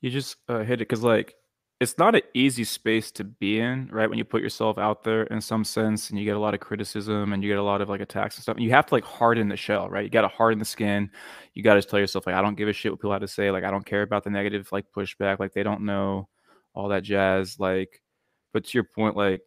you just uh, hit it because like it's not an easy space to be in, right? When you put yourself out there in some sense and you get a lot of criticism and you get a lot of like attacks and stuff. You have to like harden the shell, right? You got to harden the skin. You got to tell yourself, like, I don't give a shit what people have to say. Like, I don't care about the negative like pushback. Like, they don't know all that jazz. Like, but to your point, like,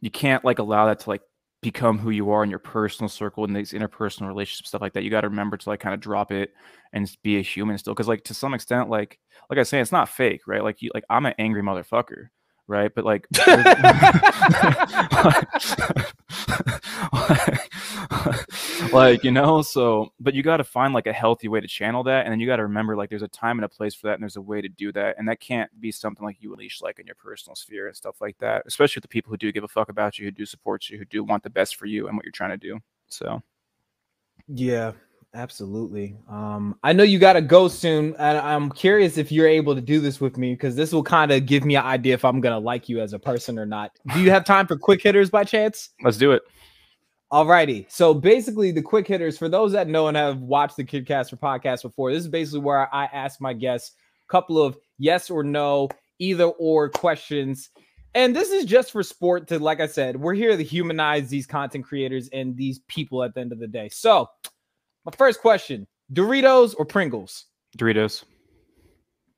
you can't like allow that to like become who you are in your personal circle and these interpersonal relationships stuff like that you got to remember to like kind of drop it and be a human still because like to some extent like like i say it's not fake right? Like you like i'm an angry motherfucker right? But like like you know so but you got to find like a healthy way to channel that and then you got to remember like there's a time and a place for that and there's a way to do that and that can't be something like you unleash like in your personal sphere and stuff like that especially with the people who do give a fuck about you who do support you who do want the best for you and what you're trying to do so yeah Absolutely. Um, I know you got to go soon, and I'm curious if you're able to do this with me because this will kind of give me an idea if I'm gonna like you as a person or not. Do you have time for quick hitters by chance? Let's do it. Alrighty. So basically, the quick hitters for those that know and have watched the Kid Casper podcast before, this is basically where I ask my guests a couple of yes or no, either or questions. And this is just for sport to, like I said, we're here to humanize these content creators and these people at the end of the day. So my first question Doritos or Pringles? Doritos.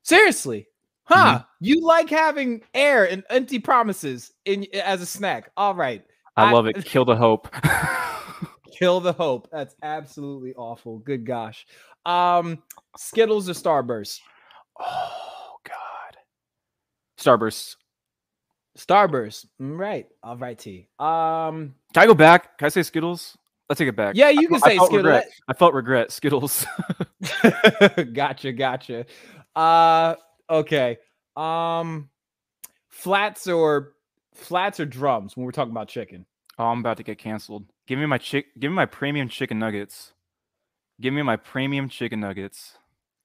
Seriously. Huh. Mm-hmm. You like having air and empty promises in as a snack. All right. I, I love it. Kill the hope. kill the hope. That's absolutely awful. Good gosh. Um Skittles or Starburst? Oh god. Starburst. Starburst. Mm, right. All right, T. Um Can I go back? Can I say Skittles? Let's take it back. Yeah, you can I, say I Skittles. Regret. I felt regret. Skittles. gotcha, gotcha. Uh okay. Um flats or flats or drums when we're talking about chicken. Oh, I'm about to get canceled. Give me my chick give me my premium chicken nuggets. Give me my premium chicken nuggets.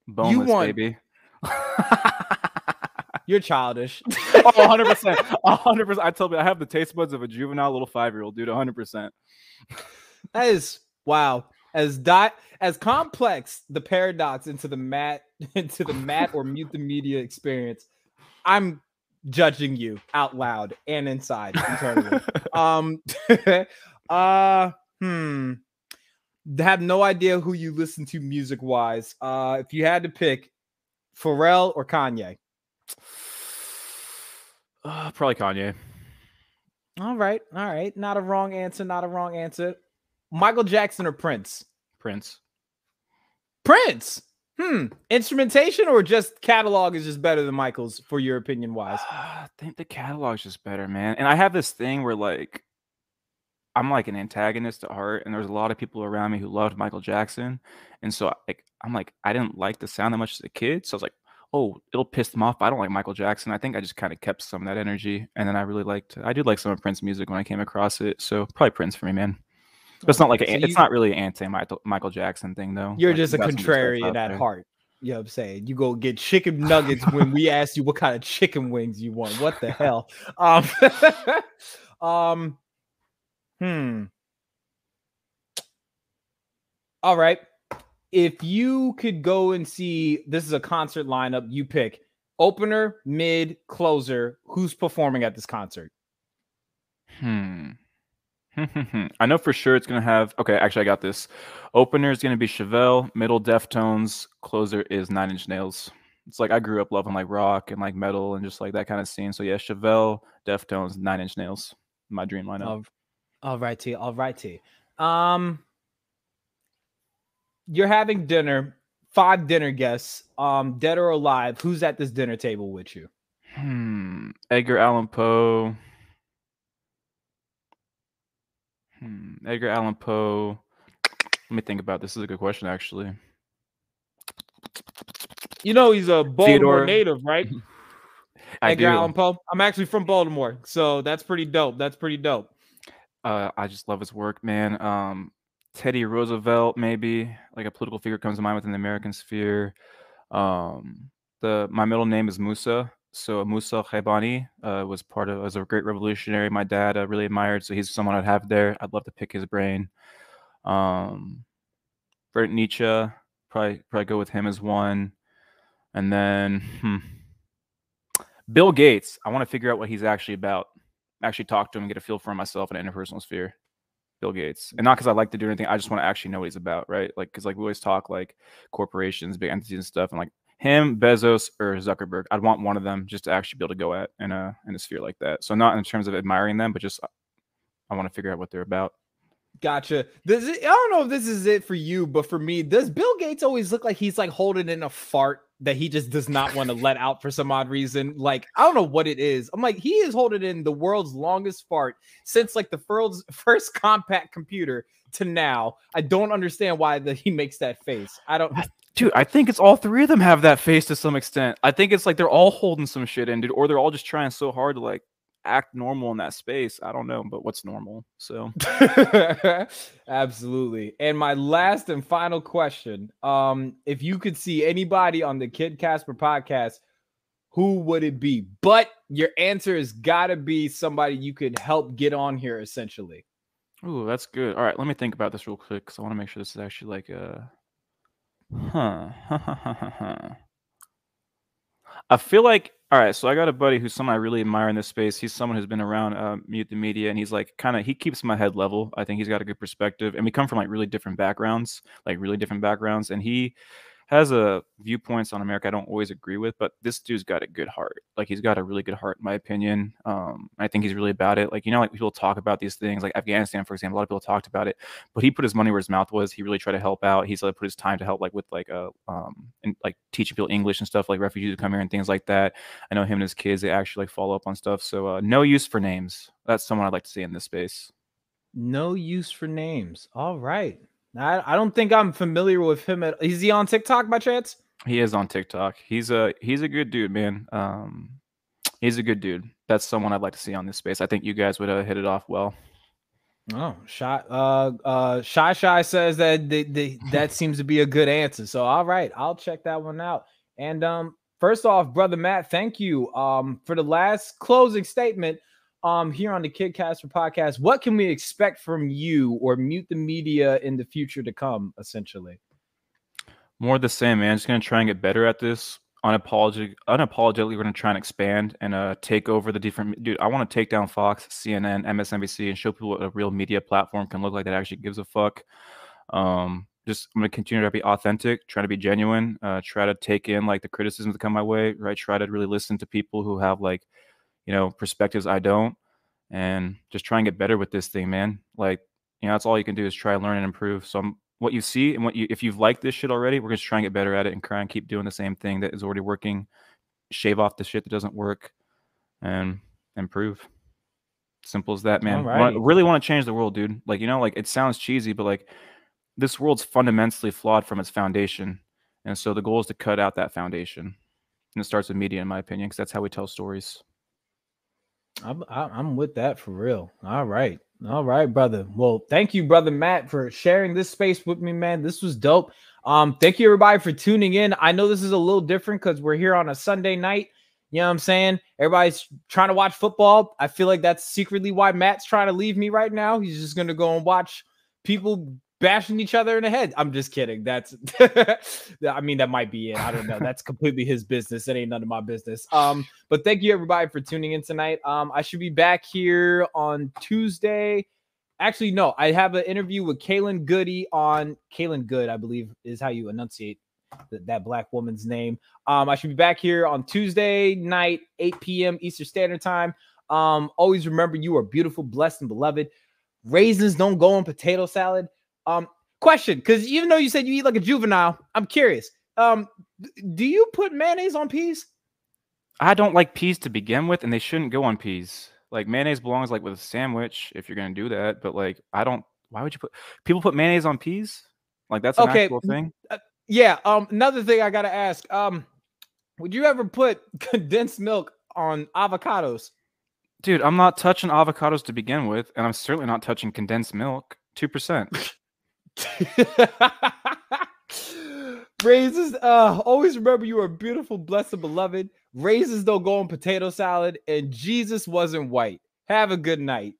Boneless, want... baby. You're childish. oh, 100%. 100%. I told you I have the taste buds of a juvenile little 5-year-old, dude, 100%. That is wow. As dot as complex the paradox into the mat into the mat or mute the media experience. I'm judging you out loud and inside internally. um uh hmm have no idea who you listen to music wise. Uh if you had to pick Pharrell or Kanye. Uh, probably Kanye. All right, all right. Not a wrong answer. Not a wrong answer. Michael Jackson or Prince? Prince. Prince. Hmm. Instrumentation or just catalog is just better than Michael's for your opinion wise? I think the catalog's just better, man. And I have this thing where like I'm like an antagonist at heart, and there's a lot of people around me who loved Michael Jackson, and so like I'm like I didn't like the sound that much as a kid, so I was like, oh, it'll piss them off. I don't like Michael Jackson. I think I just kind of kept some of that energy, and then I really liked I did like some of Prince music when I came across it, so probably Prince for me, man. But it's not like a, so it's not really an anti Michael Jackson thing though. You're like, just a contrarian at heart. You know what I'm saying? You go get chicken nuggets when we ask you what kind of chicken wings you want. What the hell? Um, um hmm. All right. If you could go and see this is a concert lineup, you pick opener, mid, closer. Who's performing at this concert? Hmm. I know for sure it's going to have. Okay, actually, I got this. Opener is going to be Chevelle. Middle Deftones. Closer is Nine Inch Nails. It's like I grew up loving like rock and like metal and just like that kind of scene. So yeah, Chevelle, Deftones, Nine Inch Nails. My dream lineup. All, all right, T. All right, T. Um, you're having dinner. Five dinner guests. Um, dead or alive. Who's at this dinner table with you? Hmm. Edgar Allan Poe. Hmm. Edgar Allan Poe. Let me think about this. this. is a good question, actually. You know he's a Baltimore Theodore. native, right? I Edgar do. Allan Poe. I'm actually from Baltimore, so that's pretty dope. That's pretty dope. Uh, I just love his work, man. Um, Teddy Roosevelt, maybe like a political figure comes to mind within the American sphere. Um, the my middle name is Musa, so Musa Khiabani uh, was part of was a great revolutionary. My dad uh, really admired, so he's someone I'd have there. I'd love to pick his brain. Um, Bert Nietzsche, probably probably go with him as one, and then hmm, Bill Gates. I want to figure out what he's actually about. Actually, talk to him and get a feel for myself in an interpersonal sphere. Bill Gates, and not because I like to do anything. I just want to actually know what he's about, right? Like, because like we always talk like corporations, big entities, and stuff, and like him, Bezos, or Zuckerberg. I'd want one of them just to actually be able to go at in a in a sphere like that. So not in terms of admiring them, but just uh, I want to figure out what they're about. Gotcha. Does it, I don't know if this is it for you, but for me, does Bill Gates always look like he's like holding in a fart that he just does not want to let out for some odd reason? Like, I don't know what it is. I'm like, he is holding in the world's longest fart since like the world's first compact computer to now. I don't understand why that he makes that face. I don't Dude, I think it's all three of them have that face to some extent. I think it's like they're all holding some shit in, dude, or they're all just trying so hard to like act normal in that space. I don't know, but what's normal? So absolutely. And my last and final question: um, if you could see anybody on the Kid Casper podcast, who would it be? But your answer has got to be somebody you could help get on here, essentially. Ooh, that's good. All right, let me think about this real quick because I want to make sure this is actually like a Huh. I feel like all right. So I got a buddy who's someone I really admire in this space. He's someone who's been around uh, mute the media, and he's like kind of he keeps my head level. I think he's got a good perspective, and we come from like really different backgrounds, like really different backgrounds. And he, has a viewpoints on America I don't always agree with, but this dude's got a good heart. Like he's got a really good heart, in my opinion. Um, I think he's really about it. Like you know, like people talk about these things, like Afghanistan, for example. A lot of people talked about it, but he put his money where his mouth was. He really tried to help out. He's like put his time to help, like with like a uh, um, and like teaching people English and stuff, like refugees who come here and things like that. I know him and his kids. They actually like follow up on stuff. So uh, no use for names. That's someone I'd like to see in this space. No use for names. All right. I, I don't think I'm familiar with him at is he on TikTok by chance? He is on TikTok. He's a he's a good dude, man. Um he's a good dude. That's someone I'd like to see on this space. I think you guys would uh, hit it off well. Oh, shy uh uh shy shy says that the, the that seems to be a good answer. So all right, I'll check that one out. And um first off, brother Matt, thank you um for the last closing statement um here on the Kid Casper podcast. What can we expect from you or mute the media in the future to come, essentially? More the same, man. Just gonna try and get better at this. Unapologetic, unapologetically, we're gonna try and expand and uh, take over the different. Dude, I want to take down Fox, CNN, MSNBC, and show people what a real media platform can look like that actually gives a fuck. Um, just I'm gonna continue to be authentic, try to be genuine, uh, try to take in like the criticisms that come my way, right? Try to really listen to people who have like you know, perspectives I don't, and just try and get better with this thing, man. Like, you know, that's all you can do is try, learn, and improve. So I'm, what you see and what you, if you've liked this shit already, we're just trying to get better at it and try and keep doing the same thing that is already working. Shave off the shit that doesn't work, and improve. Simple as that, man. I really want to change the world, dude. Like, you know, like it sounds cheesy, but like this world's fundamentally flawed from its foundation. And so the goal is to cut out that foundation. And it starts with media, in my opinion, because that's how we tell stories. I'm I'm with that for real. All right. All right, brother. Well, thank you, brother Matt, for sharing this space with me, man. This was dope. Um, thank you everybody for tuning in. I know this is a little different because we're here on a Sunday night. You know what I'm saying? Everybody's trying to watch football. I feel like that's secretly why Matt's trying to leave me right now. He's just gonna go and watch people bashing each other in the head. I'm just kidding. That's I mean that might be it. I don't know. That's completely his business. It ain't none of my business. Um, but thank you everybody for tuning in tonight. Um, I should be back here on Tuesday. Actually, no, I have an interview with Kaylin Goody on Kaylin Good, I believe is how you enunciate that, that black woman's name. Um, I should be back here on Tuesday night, 8 p.m. Eastern Standard Time. Um, always remember you are beautiful, blessed, and beloved. Raisins don't go in potato salad. Um, question, because even though you said you eat like a juvenile, I'm curious. Um, do you put mayonnaise on peas? I don't like peas to begin with, and they shouldn't go on peas. Like mayonnaise belongs like with a sandwich if you're gonna do that. But like, I don't. Why would you put people put mayonnaise on peas? Like that's an okay. actual thing. Uh, yeah. Um. Another thing I gotta ask. Um. Would you ever put condensed milk on avocados? Dude, I'm not touching avocados to begin with, and I'm certainly not touching condensed milk. Two percent. Raisins, uh, always remember you are beautiful, blessed, and beloved. Raisins don't go on potato salad, and Jesus wasn't white. Have a good night.